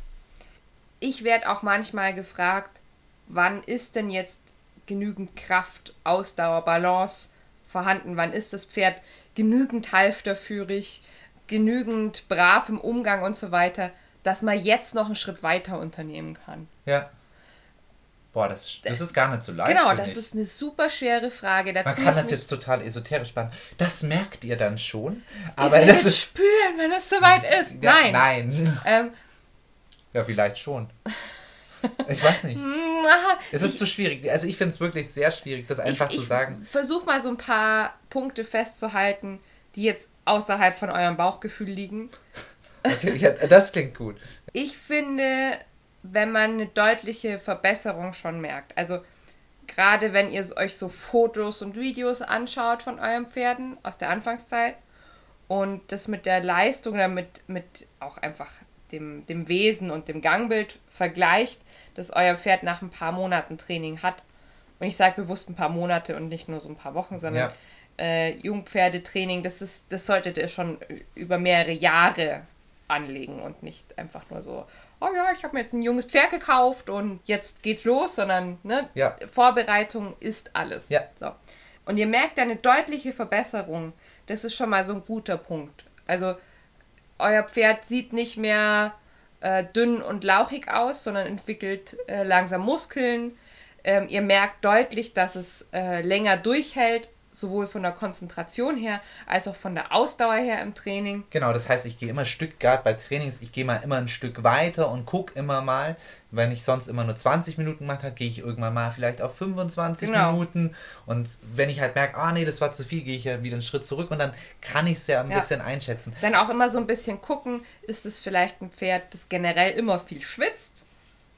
Ich werde auch manchmal gefragt, wann ist denn jetzt genügend Kraft, Ausdauer, Balance vorhanden? Wann ist das Pferd genügend halfterführig, genügend brav im Umgang und so weiter, dass man jetzt noch einen Schritt weiter unternehmen kann? Ja. Boah, das, das ist gar nicht so leicht. genau, das ich. ist eine super schwere Frage. Da Man kann das jetzt total esoterisch behandeln. Das merkt ihr dann schon. Ihr Aber werdet das ist. spüren, wenn es soweit ist. Ja, Nein. Nein. Ähm, Ja, vielleicht schon. Ich weiß nicht. Es ist zu schwierig. Also ich finde es wirklich sehr schwierig, das einfach ich, zu sagen. Versuch mal so ein paar Punkte festzuhalten, die jetzt außerhalb von eurem Bauchgefühl liegen. Okay, ja, das klingt gut. Ich finde, wenn man eine deutliche Verbesserung schon merkt, also gerade wenn ihr euch so Fotos und Videos anschaut von euren Pferden aus der Anfangszeit und das mit der Leistung oder mit, mit auch einfach dem, dem Wesen und dem Gangbild vergleicht, das euer Pferd nach ein paar Monaten Training hat. Und ich sage bewusst ein paar Monate und nicht nur so ein paar Wochen, sondern Ja. äh, Jungpferdetraining, das ist, das solltet ihr schon über mehrere Jahre anlegen und nicht einfach nur so, oh ja, ich habe mir jetzt ein junges Pferd gekauft und jetzt geht's los, sondern ne, Ja. Vorbereitung ist alles. Ja. So. Und ihr merkt eine deutliche Verbesserung. Das ist schon mal so ein guter Punkt. Also euer Pferd sieht nicht mehr äh, dünn und lauchig aus, sondern entwickelt äh, langsam Muskeln. Ähm, ihr merkt deutlich, dass es äh, länger durchhält, sowohl von der Konzentration her als auch von der Ausdauer her im Training. Genau, das heißt, ich gehe immer ein Stück, gerade bei Trainings, ich gehe mal immer ein Stück weiter und gucke immer mal. Wenn ich sonst immer nur 20 Minuten gemacht habe, gehe ich irgendwann mal vielleicht auf 25 Genau. Minuten. Und wenn ich halt merke, ah nee, das war zu viel, gehe ich ja wieder einen Schritt zurück und dann kann ich es ja ein Ja. bisschen einschätzen. Dann auch immer so ein bisschen gucken, ist es vielleicht ein Pferd, das generell immer viel schwitzt?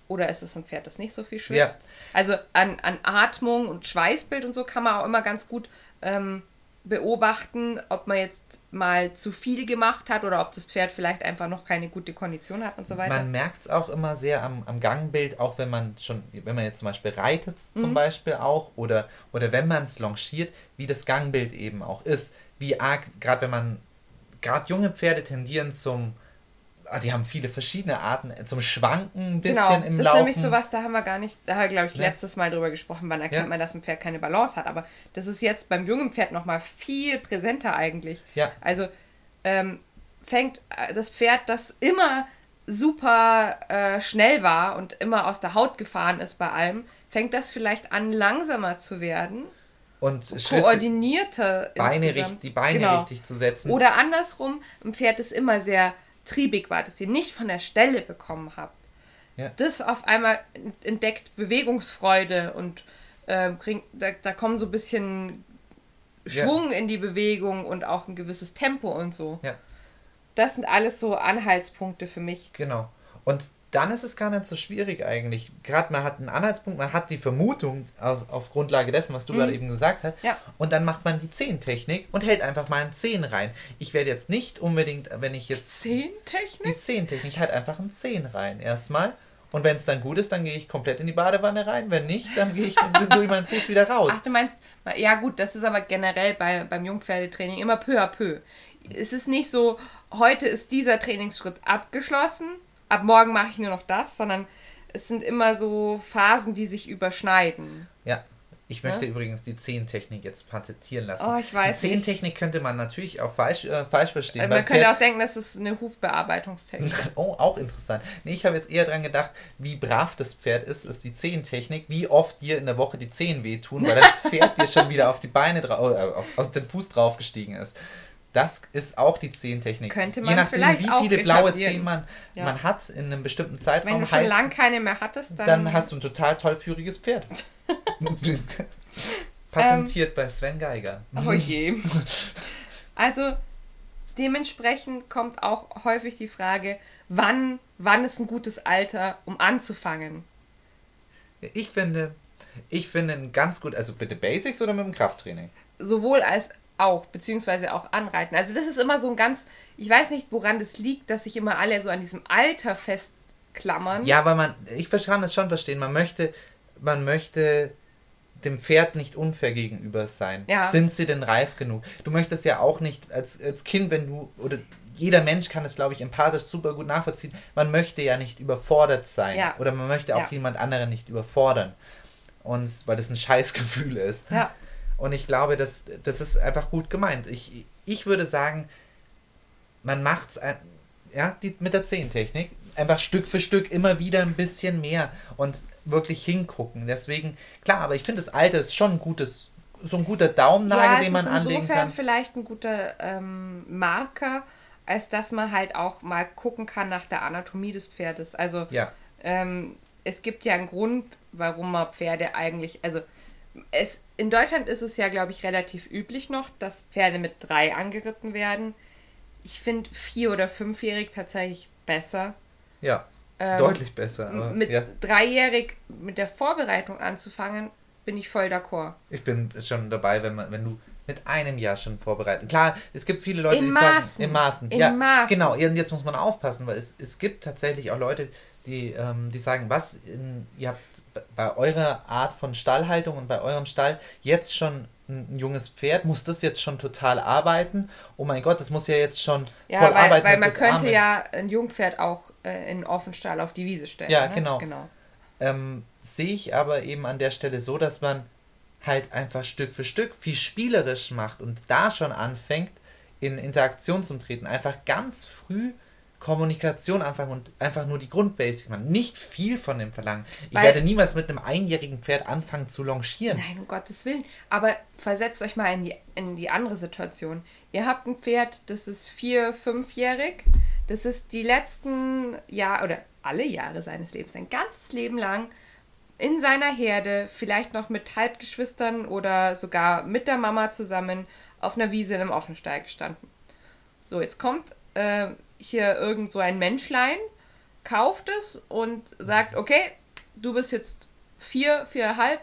Oder ist es ein Pferd, das nicht so viel schwitzt? Also an, an Atmung und Schweißbild und so kann man auch immer ganz gut ähm, beobachten, ob man jetzt mal zu viel gemacht hat oder ob das Pferd vielleicht einfach noch keine gute Kondition hat und so weiter. Man merkt es auch immer sehr am, am Gangbild, auch wenn man schon, wenn man jetzt zum Beispiel reitet, zum Mhm. Beispiel auch, oder, oder wenn man es longiert, wie das Gangbild eben auch ist. Wie arg, gerade wenn man, gerade junge Pferde tendieren zum, ah, die haben viele verschiedene Arten, äh, zum Schwanken ein bisschen genau, im das Laufen. ist nämlich sowas, da haben wir gar nicht, da haben wir, glaube ich, letztes Mal drüber gesprochen, wann erkennt Ja. man, dass ein Pferd keine Balance hat. Aber das ist jetzt beim jungen Pferd nochmal viel präsenter eigentlich. Ja. Also ähm, fängt äh, das Pferd, das immer super äh, schnell war und immer aus der Haut gefahren ist bei allem, fängt das vielleicht an, langsamer zu werden, Und Schritte, koordinierter Beine richtig, die Beine Genau. richtig zu setzen. Oder andersrum, ein Pferd, das immer sehr triebig war, das ihr nicht von der Stelle bekommen habt. Ja. Das auf einmal entdeckt Bewegungsfreude und äh, bringt, da, da kommen so ein bisschen Ja. Schwung in die Bewegung und auch ein gewisses Tempo und so. Ja. Das sind alles so Anhaltspunkte für mich. Genau. Und dann ist es gar nicht so schwierig eigentlich. Gerade man hat einen Anhaltspunkt, man hat die Vermutung auf, auf Grundlage dessen, was du mhm. gerade eben gesagt hast. Ja. Und dann macht man die Zehntechnik und hält einfach mal ein Zehn rein. Ich werde jetzt nicht unbedingt, wenn ich jetzt. Zehntechnik? Die Zehntechnik, ich halt einfach ein Zehn rein erstmal. Und wenn es dann gut ist, dann gehe ich komplett in die Badewanne rein. Wenn nicht, dann gehe ich durch meinen Fuß wieder raus. Ach, du meinst, ja gut, das ist aber generell bei, beim Jungpferdetraining immer peu à peu. Es ist nicht so, heute ist dieser Trainingsschritt abgeschlossen ab morgen mache ich nur noch das, sondern es sind immer so Phasen, die sich überschneiden. Ja. Ich möchte ja? übrigens die Zehntechnik jetzt patentieren lassen. Oh, ich weiß. Die Zehntechnik könnte man natürlich auch falsch, äh, falsch verstehen. Also man könnte auch denken, das ist eine Hufbearbeitungstechnik. oh, auch interessant. Nee, ich habe jetzt eher dran gedacht, wie brav das Pferd ist, ist die Zehntechnik, wie oft dir in der Woche die Zehen wehtun, weil das Pferd dir schon wieder auf die Beine drauf, äh, auf, auf den Fuß draufgestiegen ist. Das ist auch die Zehntechnik. Könnte man Je nachdem, wie viele blaue Zehen man, ja. man hat in einem bestimmten Zeitraum. Wenn du schon lange keine mehr hattest, dann, dann hast du ein total tollführiges Pferd. Patentiert ähm, bei Sven Geiger. Oh je. Also dementsprechend kommt auch häufig die Frage, wann, wann ist ein gutes Alter, um anzufangen? Ich finde, ich finde ganz gut, also bitte Basics oder mit dem Krafttraining? Sowohl als auch, beziehungsweise auch anreiten. Also das ist immer so ein ganz, ich weiß nicht, woran das liegt, dass sich immer alle so an diesem Alter festklammern. Ja, aber man, ich kann es schon verstehen, man möchte, man möchte dem Pferd nicht unfair gegenüber sein. Ja. Sind sie denn reif genug? Du möchtest ja auch nicht als, als Kind, wenn du, oder jeder Mensch kann es, glaube ich, empathisch super gut nachvollziehen, man möchte ja nicht überfordert sein. Ja. Oder man möchte auch ja. jemand anderen nicht überfordern. Und weil das ein Scheißgefühl ist. Ja. Und ich glaube, das, das ist einfach gut gemeint. Ich, ich würde sagen, man macht es ja, die, mit der Zehntechnik einfach Stück für Stück immer wieder ein bisschen mehr und wirklich hingucken. Deswegen, klar, aber ich finde, das Alter ist schon ein gutes, so ein guter Daumennagel, ja, den man anlegen kann. Insofern vielleicht ein guter ähm, Marker, als dass man halt auch mal gucken kann nach der Anatomie des Pferdes. Also ja. ähm, es gibt ja einen Grund, warum man Pferde eigentlich, also es, in Deutschland ist es ja, glaube ich, relativ üblich noch, dass Pferde mit drei angeritten werden. Ich finde vier- oder fünfjährig tatsächlich besser. Ja, ähm, deutlich besser. mit ja. dreijährig mit der Vorbereitung anzufangen, bin ich voll d'accord. Ich bin schon dabei, wenn man, wenn du mit einem Jahr schon vorbereitet. Klar, es gibt viele Leute, in die Maßen. sagen, in Maßen. In ja, Maßen. Genau, jetzt muss man aufpassen, weil es, es gibt tatsächlich auch Leute, die, ähm, die sagen, was, in, ihr habt bei eurer Art von Stallhaltung und bei eurem Stall jetzt schon ein, junges Pferd, muss das jetzt schon total arbeiten? Oh mein Gott, das muss ja jetzt schon ja, voll weil, arbeiten. Weil man könnte Arme. ja ein Jungpferd auch äh, in Offenstall auf die Wiese stellen. Ja, ne? genau. genau. Ähm, Sehe ich aber eben an der Stelle so, dass man halt einfach Stück für Stück viel spielerisch macht und da schon anfängt, in Interaktion zu treten. Einfach ganz früh Kommunikation anfangen und einfach nur die Grundbasics machen. Nicht viel von dem verlangen. Ich Weil, werde niemals mit einem einjährigen Pferd anfangen zu longieren. Nein, um Gottes Willen. Aber versetzt euch mal in die, in die andere Situation. Ihr habt ein Pferd, das ist vier, fünfjährig. Das ist die letzten Jahre oder alle Jahre seines Lebens, ein ganzes Leben lang in seiner Herde, vielleicht noch mit Halbgeschwistern oder sogar mit der Mama zusammen auf einer Wiese in einem Offenstall gestanden. So, jetzt kommt äh, hier irgend so ein Menschlein, kauft es und sagt, okay, du bist jetzt vier, viereinhalb.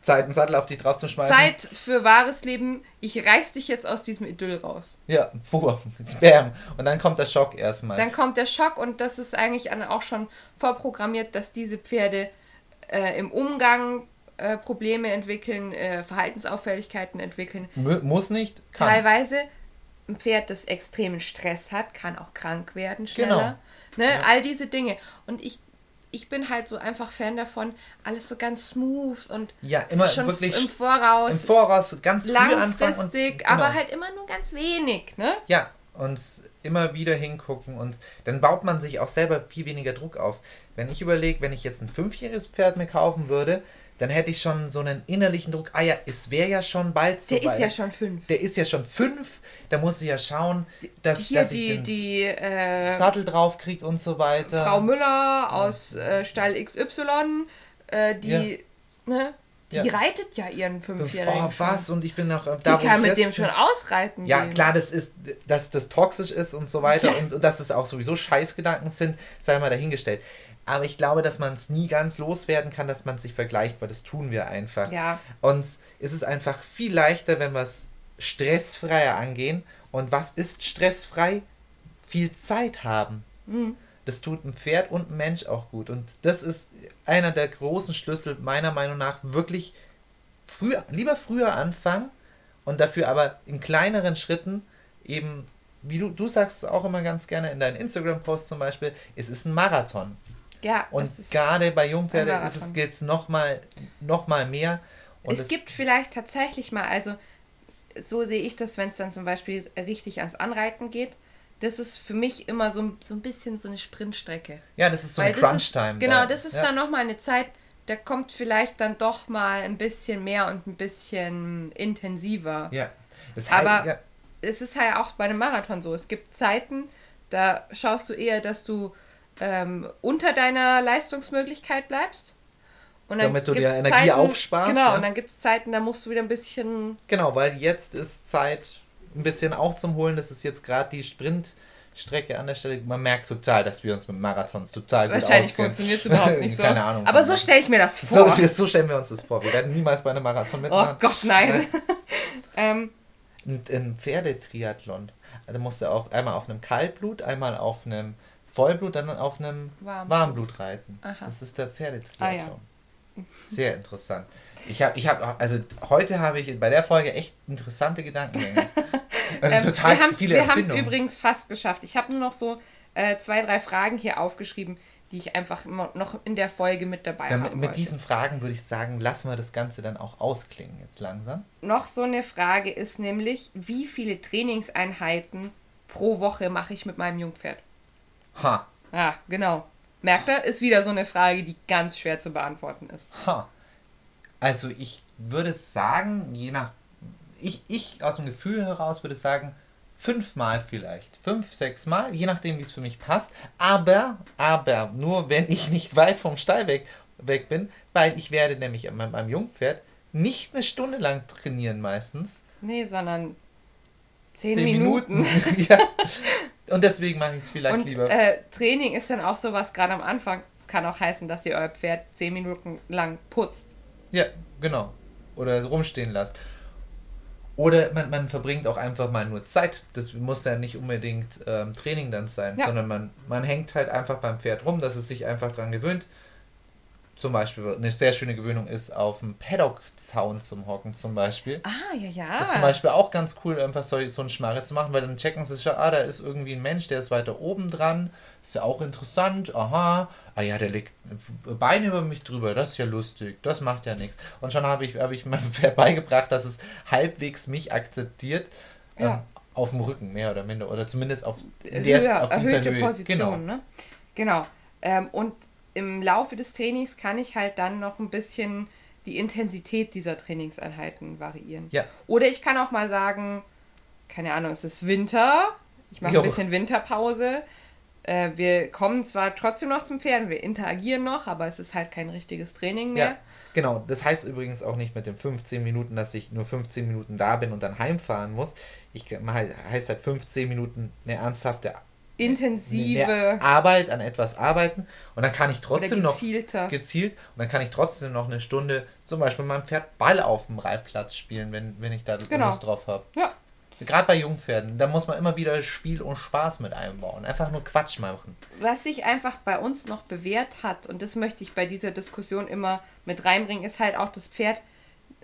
Zeit, einen Sattel auf dich drauf zu schmeißen. Zeit für wahres Leben. Ich reiß dich jetzt aus diesem Idyll raus. Ja, pur. Bam. Und dann kommt der Schock erstmal. Dann kommt der Schock und das ist eigentlich auch schon vorprogrammiert, dass diese Pferde äh, im Umgang äh, Probleme entwickeln, äh, Verhaltensauffälligkeiten entwickeln. M muss nicht, kann. Teilweise ein Pferd, das extremen Stress hat, kann auch krank werden schneller. Genau. Ne? Ja. All diese Dinge. Und ich, ich bin halt so einfach Fan davon, alles so ganz smooth und ja, immer schon wirklich im Voraus. Im Voraus ganz anfangen. Und, genau. aber halt immer nur ganz wenig, ne? Ja, und immer wieder hingucken und dann baut man sich auch selber viel weniger Druck auf. Wenn ich überlege, wenn ich jetzt ein fünfjähriges Pferd mir kaufen würde, dann hätte ich schon so einen innerlichen Druck. Ah ja, es wäre ja schon bald so Der ist ja schon fünf. Der ist ja schon fünf. Da muss ich ja schauen, dass, Hier dass die, ich den die, äh, Sattel drauf kriege und so weiter. Frau Müller aus äh, Stall XY, äh, die, ja. ne? Die ja. reitet ja ihren Fünfjährigen. Oh, was? Und ich bin noch äh, da, Die kann mit dem schon ausreiten. Ja, gehen. klar, das ist, dass das toxisch ist und so weiter ja. und, und dass es auch sowieso Scheißgedanken sind, sei mal dahingestellt Aber ich glaube, dass man es nie ganz loswerden kann, dass man sich vergleicht, weil das tun wir einfach. Ja. Und es ist einfach viel leichter, wenn wir es stressfreier angehen. Und was ist stressfrei? Viel Zeit haben. Mhm. Das tut ein Pferd und ein Mensch auch gut. Und das ist einer der großen Schlüssel, meiner Meinung nach, wirklich früher, lieber früher anfangen und dafür aber in kleineren Schritten eben, wie du, du sagst es auch immer ganz gerne in deinen Instagram-Posts zum Beispiel, es ist ein Marathon. Ja, Und es ist gerade bei Jungpferde ein ist es geht's noch mal noch mal mehr. Und es gibt vielleicht tatsächlich mal, also so sehe ich das, wenn es dann zum Beispiel richtig ans Anreiten geht. Das ist für mich immer so, so ein bisschen so eine Sprintstrecke. ja, das ist so Weil ein Crunch-Time. Genau, da. das ist ja. dann nochmal eine Zeit, da kommt vielleicht dann doch mal ein bisschen mehr und ein bisschen intensiver. Ja. Das Aber- heißt, ja, Es ist halt auch bei einem Marathon so. Es gibt Zeiten, da schaust du eher, dass du ähm, unter deiner Leistungsmöglichkeit bleibst. Und Damit du dir Energie aufsparst, Genau, ja. und dann gibt es Zeiten, da musst du wieder ein bisschen genau, weil jetzt ist Zeit ein bisschen aufzuholen. Das ist jetzt gerade die Sprintstrecke an der Stelle. Man merkt total, dass wir uns mit Marathons total gut Wahrscheinlich funktioniert es überhaupt nicht so. Keine Ahnung. Aber so stelle ich mir das vor. so, so stellen wir uns das vor. Wir werden niemals bei einem Marathon oh mitmachen. Gott, nein. ähm, Ein, ein Pferdetriathlon. Also musst du auf, einmal auf einem Kaltblut, einmal auf einem Vollblut, dann auf einem Warmblut. Warmblut reiten. Aha. Das ist der Ah, Pferdetriathlon. Sehr interessant. Ich habe, ich habe, also heute habe ich bei der Folge echt interessante Gedankengänge. Ähm, total wir viele wir haben es übrigens fast geschafft. Ich habe nur noch so äh, zwei, drei Fragen hier aufgeschrieben, die ich einfach immer noch in der Folge mit dabei haben mit wollte. diesen Fragen würde ich sagen, lassen wir das Ganze dann auch ausklingen jetzt langsam. Noch so eine Frage ist nämlich, wie viele Trainingseinheiten pro Woche mache ich mit meinem Jungpferd? Ha, Ja, genau. Merkt ihr? Ist wieder so eine Frage, die ganz schwer zu beantworten ist. ha. Also ich würde sagen, je nach, ich, ich aus dem Gefühl heraus würde sagen, fünfmal vielleicht. Fünf, sechs Mal, je nachdem, wie es für mich passt. Aber, aber, nur wenn ich nicht weit vom Stall weg, weg bin, weil ich werde nämlich mit meinem Jungpferd nicht eine Stunde lang trainieren meistens. Nee, sondern zehn, Zehn Minuten. ja. Und deswegen mache ich es vielleicht Und lieber. äh, Training ist dann auch sowas, gerade am Anfang. Es kann auch heißen, dass ihr euer Pferd zehn Minuten lang putzt. Ja, genau. Oder rumstehen lasst. Oder man, man verbringt auch einfach mal nur Zeit. Das muss ja nicht unbedingt ähm, Training dann sein, Ja. sondern man, man hängt halt einfach beim Pferd rum, dass es sich einfach dran gewöhnt. Zum Beispiel, eine sehr schöne Gewöhnung ist, auf dem Paddock-Zaun zum Hocken zum Beispiel. Ah, ja, ja. Das ist zum Beispiel auch ganz cool, einfach so, so einen Schmarre zu machen, weil dann checken sie schon, ah, da ist irgendwie ein Mensch, der ist weiter oben dran. Ist ja auch interessant, aha. Ah ja, der legt Beine über mich drüber, das ist ja lustig, das macht ja nichts. Und schon habe ich, habe ich meinem Pferd beigebracht, dass es halbwegs mich akzeptiert. Ja. Ähm, auf dem Rücken, mehr oder minder. Oder zumindest auf, in Höher, der, auf dieser erhöhte Höhe. Position, Genau. ne? Genau. Ähm, und im Laufe des Trainings kann ich halt dann noch ein bisschen die Intensität dieser Trainingseinheiten variieren. Ja. Oder ich kann auch mal sagen, keine Ahnung, es ist Winter, ich mache ein bisschen Winterpause. Äh, wir kommen zwar trotzdem noch zum Pferden, wir interagieren noch, aber es ist halt kein richtiges Training mehr. Ja, genau. Das heißt übrigens auch nicht mit den 15 Minuten, dass ich nur 15 Minuten da bin und dann heimfahren muss. Ich heißt halt 15 Minuten eine ernsthafte Intensive Arbeit an etwas arbeiten und dann kann ich trotzdem noch gezielt und dann kann ich trotzdem noch eine Stunde zum Beispiel meinem Pferd Ball auf dem Reitplatz spielen, wenn, wenn ich da Genau. Lust drauf habe. ja, Gerade bei Jungpferden, da muss man immer wieder Spiel und Spaß mit einbauen. Einfach nur Quatsch machen. was sich einfach bei uns noch bewährt hat, und das möchte ich bei dieser Diskussion immer mit reinbringen, ist halt auch das Pferd,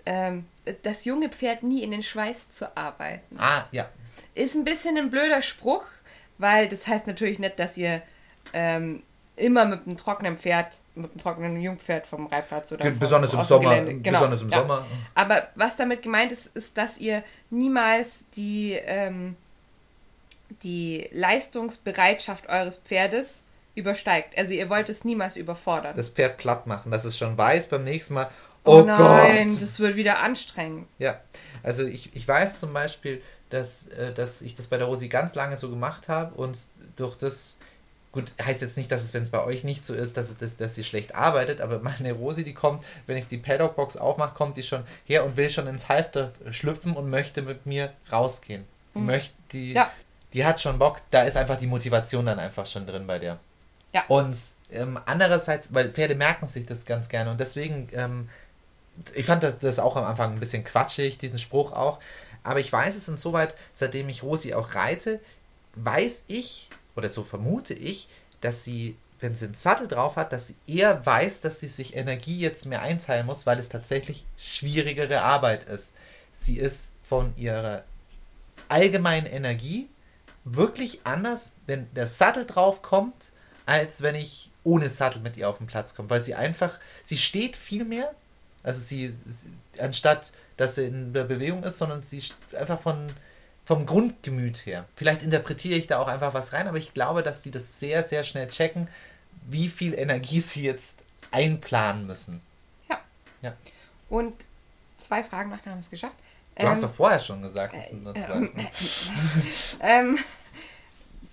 ähm, das junge Pferd nie in den Schweiß zu arbeiten. Ah, ja. Ist ein bisschen ein blöder Spruch, weil das heißt natürlich nicht, dass ihr ähm, immer mit einem trockenen Pferd, mit einem trockenen Jungpferd vom Reitplatz oder vom- Besonders im aus dem Sommer. Genau, Besonders im ja. Sommer. Aber was damit gemeint ist, ist, dass ihr niemals die, ähm, die Leistungsbereitschaft eures Pferdes übersteigt. Also ihr wollt es niemals überfordern. Das Pferd platt machen, dass es schon weiß beim nächsten Mal. oh Oh, nein, Gott! das wird wieder anstrengend. Ja, also ich, ich weiß zum Beispiel, dass, äh, dass ich das bei der Rosi ganz lange so gemacht habe und durch das, gut, heißt jetzt nicht, dass es, wenn es bei euch nicht so ist, dass, dass, dass sie schlecht arbeitet, aber meine Rosi, die kommt, wenn ich die Paddock-Box aufmache, kommt die schon her und will schon ins Halfter schlüpfen und möchte mit mir rausgehen. Die möchte, die, Ja. die hat schon Bock, da ist einfach die Motivation dann einfach schon drin bei der. Ja. Und ähm, andererseits, weil Pferde merken sich das ganz gerne und deswegen, ähm, ich fand das, das auch am Anfang ein bisschen quatschig, diesen Spruch auch, aber ich weiß es insoweit, seitdem ich Rosi auch reite, weiß ich, oder so vermute ich, dass sie, wenn sie einen Sattel drauf hat, dass sie eher weiß, dass sie sich Energie jetzt mehr einteilen muss, weil es tatsächlich schwierigere Arbeit ist. Sie ist von ihrer allgemeinen Energie wirklich anders, wenn der Sattel drauf kommt, als wenn ich ohne Sattel mit ihr auf den Platz komme, weil sie einfach, sie steht viel mehr, also sie, sie anstatt dass sie in der Bewegung ist, sondern sie einfach von vom Grundgemüt her. Vielleicht interpretiere ich da auch einfach was rein, aber ich glaube, dass die das sehr, sehr schnell checken, wie viel Energie sie jetzt einplanen müssen. Ja. Ja. Und zwei Fragen dann haben wir es geschafft. Du hast doch vorher schon gesagt, das sind nur zwei. Ähm,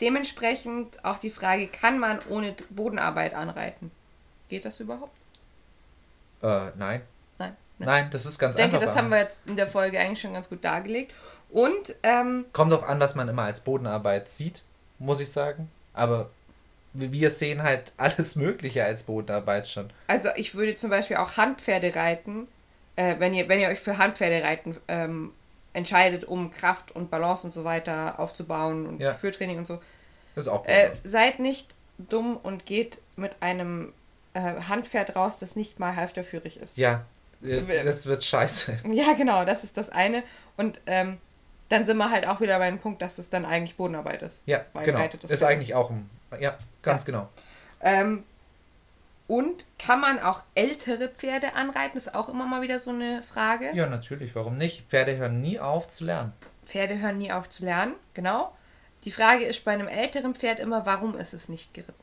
dementsprechend auch die Frage, kann man ohne Bodenarbeit anreiten? Geht das überhaupt? Äh, nein. Nein. ne? Nein, das ist ganz Ich denke, einfach. das haben wir jetzt in der Folge eigentlich schon ganz gut dargelegt. Und, ähm, Kommt drauf an, was man immer als Bodenarbeit sieht, muss ich sagen. Aber wir sehen halt alles Mögliche als Bodenarbeit schon. also ich würde zum Beispiel auch Handpferde reiten, äh, wenn, ihr, wenn ihr euch für Handpferde reiten ähm, entscheidet, um Kraft und Balance und so weiter aufzubauen und Ja. Führtraining und so. Das ist auch Äh, seid nicht dumm und geht mit einem äh, Handpferd raus, das nicht mal halfterführig ist. Ja, das wird scheiße. Ja, genau, das ist das eine. Und ähm, dann sind wir halt auch wieder bei dem Punkt, dass es dann eigentlich Bodenarbeit ist. Ja, genau. Ist Pferd. eigentlich auch ein. Ja, ganz genau. Ähm, und kann man auch ältere Pferde anreiten? Ist auch immer mal wieder so eine Frage. Ja, natürlich. Warum nicht? Pferde hören nie auf zu lernen. Pferde hören nie auf zu lernen, genau. Die Frage ist bei einem älteren Pferd immer, warum ist es nicht geritten?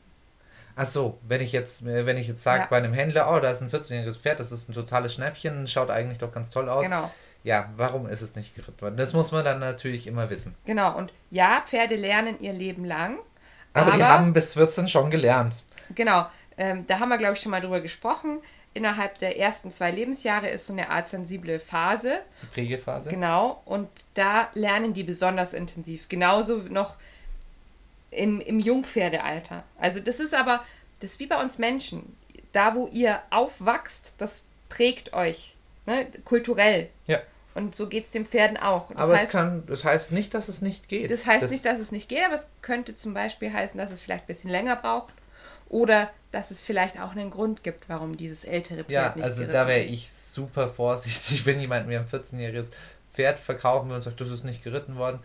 Ach so, wenn ich jetzt, äh, wenn ich jetzt sage Ja. bei einem Händler, oh, da ist ein 14-jähriges Pferd, das ist ein totales Schnäppchen, schaut eigentlich doch ganz toll aus. Genau. Ja, warum ist es nicht geritten worden? Das muss man dann natürlich immer wissen. Genau, und ja, Pferde lernen ihr Leben lang. Aber, die Aber- haben bis 14 schon gelernt. Genau, ähm, da haben wir, glaube ich, schon mal drüber gesprochen. Innerhalb der ersten zwei Lebensjahre ist so eine Art sensible Phase. Die Prägephase. Genau, und da lernen die besonders intensiv. Genauso noch im, im Jungpferdealter. Also das ist aber, das ist wie bei uns Menschen. Da, wo ihr aufwachst, das prägt euch. Ne? Kulturell. Ja. Und so geht es den Pferden auch. Das aber heißt, es kann, das heißt nicht, dass es nicht geht. das heißt nicht, dass es nicht geht, aber es könnte zum Beispiel heißen, dass es vielleicht ein bisschen länger braucht. Oder dass es vielleicht auch einen Grund gibt, warum dieses ältere Pferd Ja, nicht also da wäre ich super vorsichtig, wenn jemand mir ein 14-jähriges Pferd verkaufen will und sagt, das ist nicht geritten worden.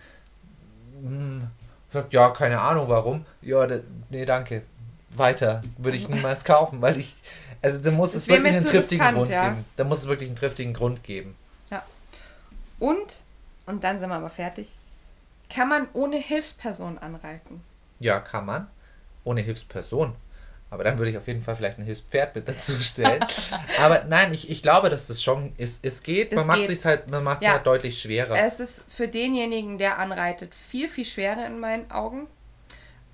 Hm, sagt, ja, keine Ahnung warum. Ja, da, nee, danke. Weiter würde ich niemals kaufen, weil ich, also da muss Das es wirklich einen triftigen riskant, Grund ja. geben. Da muss es wirklich einen triftigen Grund geben. Und, und dann sind wir aber fertig, kann man ohne Hilfsperson anreiten. Ja, kann man. Ohne Hilfsperson. Aber dann würde ich auf jeden Fall vielleicht ein Hilfspferd mit dazu stellen. Aber nein, ich, ich glaube, dass das schon ist. Es geht, Das man macht sich halt, man macht Ja. halt deutlich schwerer. Es ist für denjenigen, der anreitet, viel, viel schwerer in meinen Augen.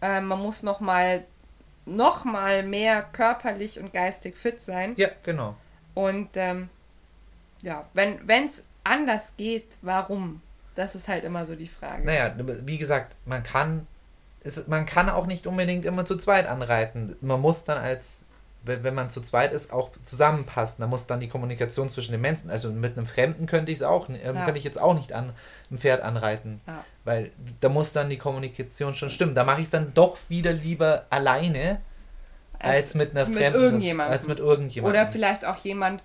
Ähm, man muss noch mal, noch mal mehr körperlich und geistig fit sein. ja, genau. Und ähm, ja, wenn es anders geht, warum? Das ist halt immer so die Frage. Naja, wie gesagt, man kann, es, man kann auch nicht unbedingt immer zu zweit anreiten. Man muss dann als, wenn, man zu zweit ist, auch zusammenpassen. Da muss dann die Kommunikation zwischen den Menschen, also mit einem Fremden könnte ich es auch, äh, Ja. könnte ich jetzt auch nicht an ein Pferd anreiten. Ja. Weil da muss dann die Kommunikation schon stimmen. Da mache ich es dann doch wieder lieber alleine, als, mit einer mit Fremden. Als mit irgendjemandem. Oder vielleicht auch jemand,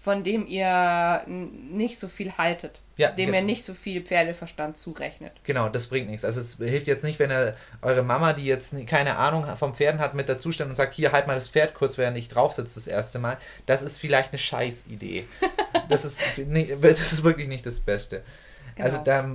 von dem ihr nicht so viel haltet. Ja, dem ihr nicht so viel Pferdeverstand zurechnet. Genau, das bringt nichts. Also es hilft jetzt nicht, wenn er eure Mama, die jetzt keine Ahnung vom Pferden hat, mit dazu stellt und sagt, hier halt mal das Pferd kurz, während ich drauf sitze das erste Mal. Das ist vielleicht eine Scheißidee. das ist nee, das ist wirklich nicht das Beste. Also Genau. da,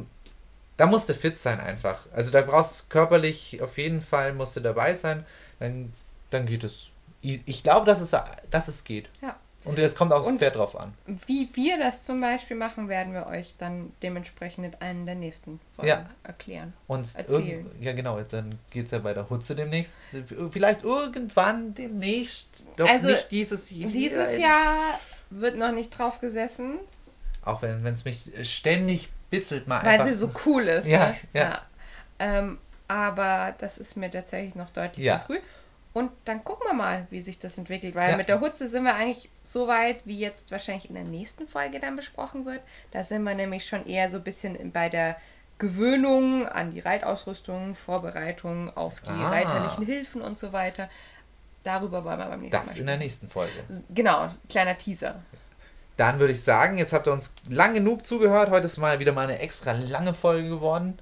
da musst du fit sein einfach. Also da brauchst du körperlich auf jeden Fall musst du dabei sein. Dann, dann geht es. Ich, ich glaube, dass es, dass es geht. Ja. Und es kommt aufs Und- Pferd drauf an. Wie wir das zum Beispiel machen, werden wir euch dann dementsprechend in einer der nächsten Folgen Ja. erklären. Und Erzählen. ja genau, dann geht es ja bei der Hutze demnächst. Vielleicht irgendwann demnächst. Doch Also, nicht dieses Jahr. Dieses Jahr wird noch nicht drauf gesessen, Auch wenn es mich ständig bitzelt mal weil einfach. sie so cool ist. Ja, ne? ja. Ähm, aber das ist mir tatsächlich noch deutlich Ja. zu früh. Und dann gucken wir mal, wie sich das entwickelt. Weil Ja. mit der Hutze sind wir eigentlich so weit, wie jetzt wahrscheinlich in der nächsten Folge dann besprochen wird. Da sind wir nämlich schon eher so ein bisschen bei der Gewöhnung an die Reitausrüstung, Vorbereitung auf die Ah. reiterlichen Hilfen und so weiter. Darüber wollen wir beim nächsten Das Mal in der nächsten Folge. Genau, kleiner Teaser. Dann würde ich sagen, jetzt habt ihr uns lang genug zugehört. Heute ist mal wieder mal eine extra lange Folge geworden.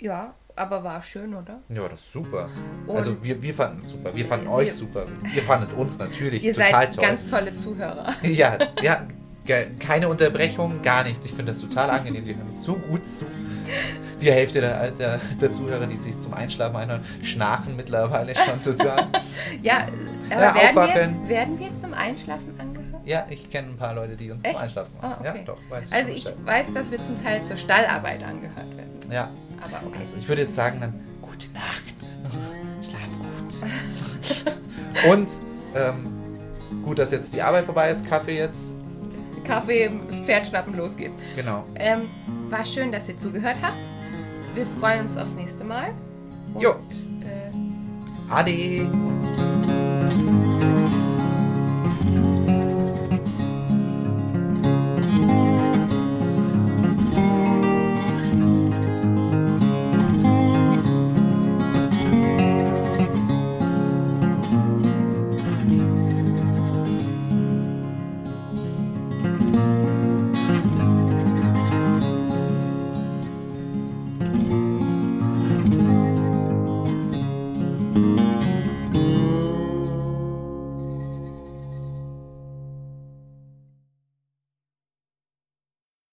Ja, aber war schön, oder? Ja, das ist super. Und- also wir, wir fanden es super. Wir fanden Wir- euch super. Ihr fandet uns natürlich Ihr total seid toll. ganz tolle Zuhörer. Ja, ja, keine Unterbrechung, gar nichts. Ich finde das total angenehm. Die hören so gut zu. Die Hälfte der, der, der Zuhörer, die sich zum Einschlafen einhören, schnarchen mittlerweile schon total. Ja, aber Ja, werden, aufwachen. wir, werden wir zum Einschlafen angehört? Ja, ich kenne ein paar Leute, die uns zum Echt? Einschlafen Ah, machen. okay. Ja, doch, weiß Also ich Bescheid. weiß, dass wir zum Teil zur Stallarbeit angehört werden. Ja, Aber okay. also ich würde jetzt sagen dann, gute Nacht. Schlaf gut. Und ähm, gut, dass jetzt die Arbeit vorbei ist, Kaffee jetzt. Kaffee, das Pferd schnappen, los geht's. Genau. Ähm, war schön, dass ihr zugehört habt. Wir freuen uns aufs nächste Mal. Und, Jo. Äh, Ade.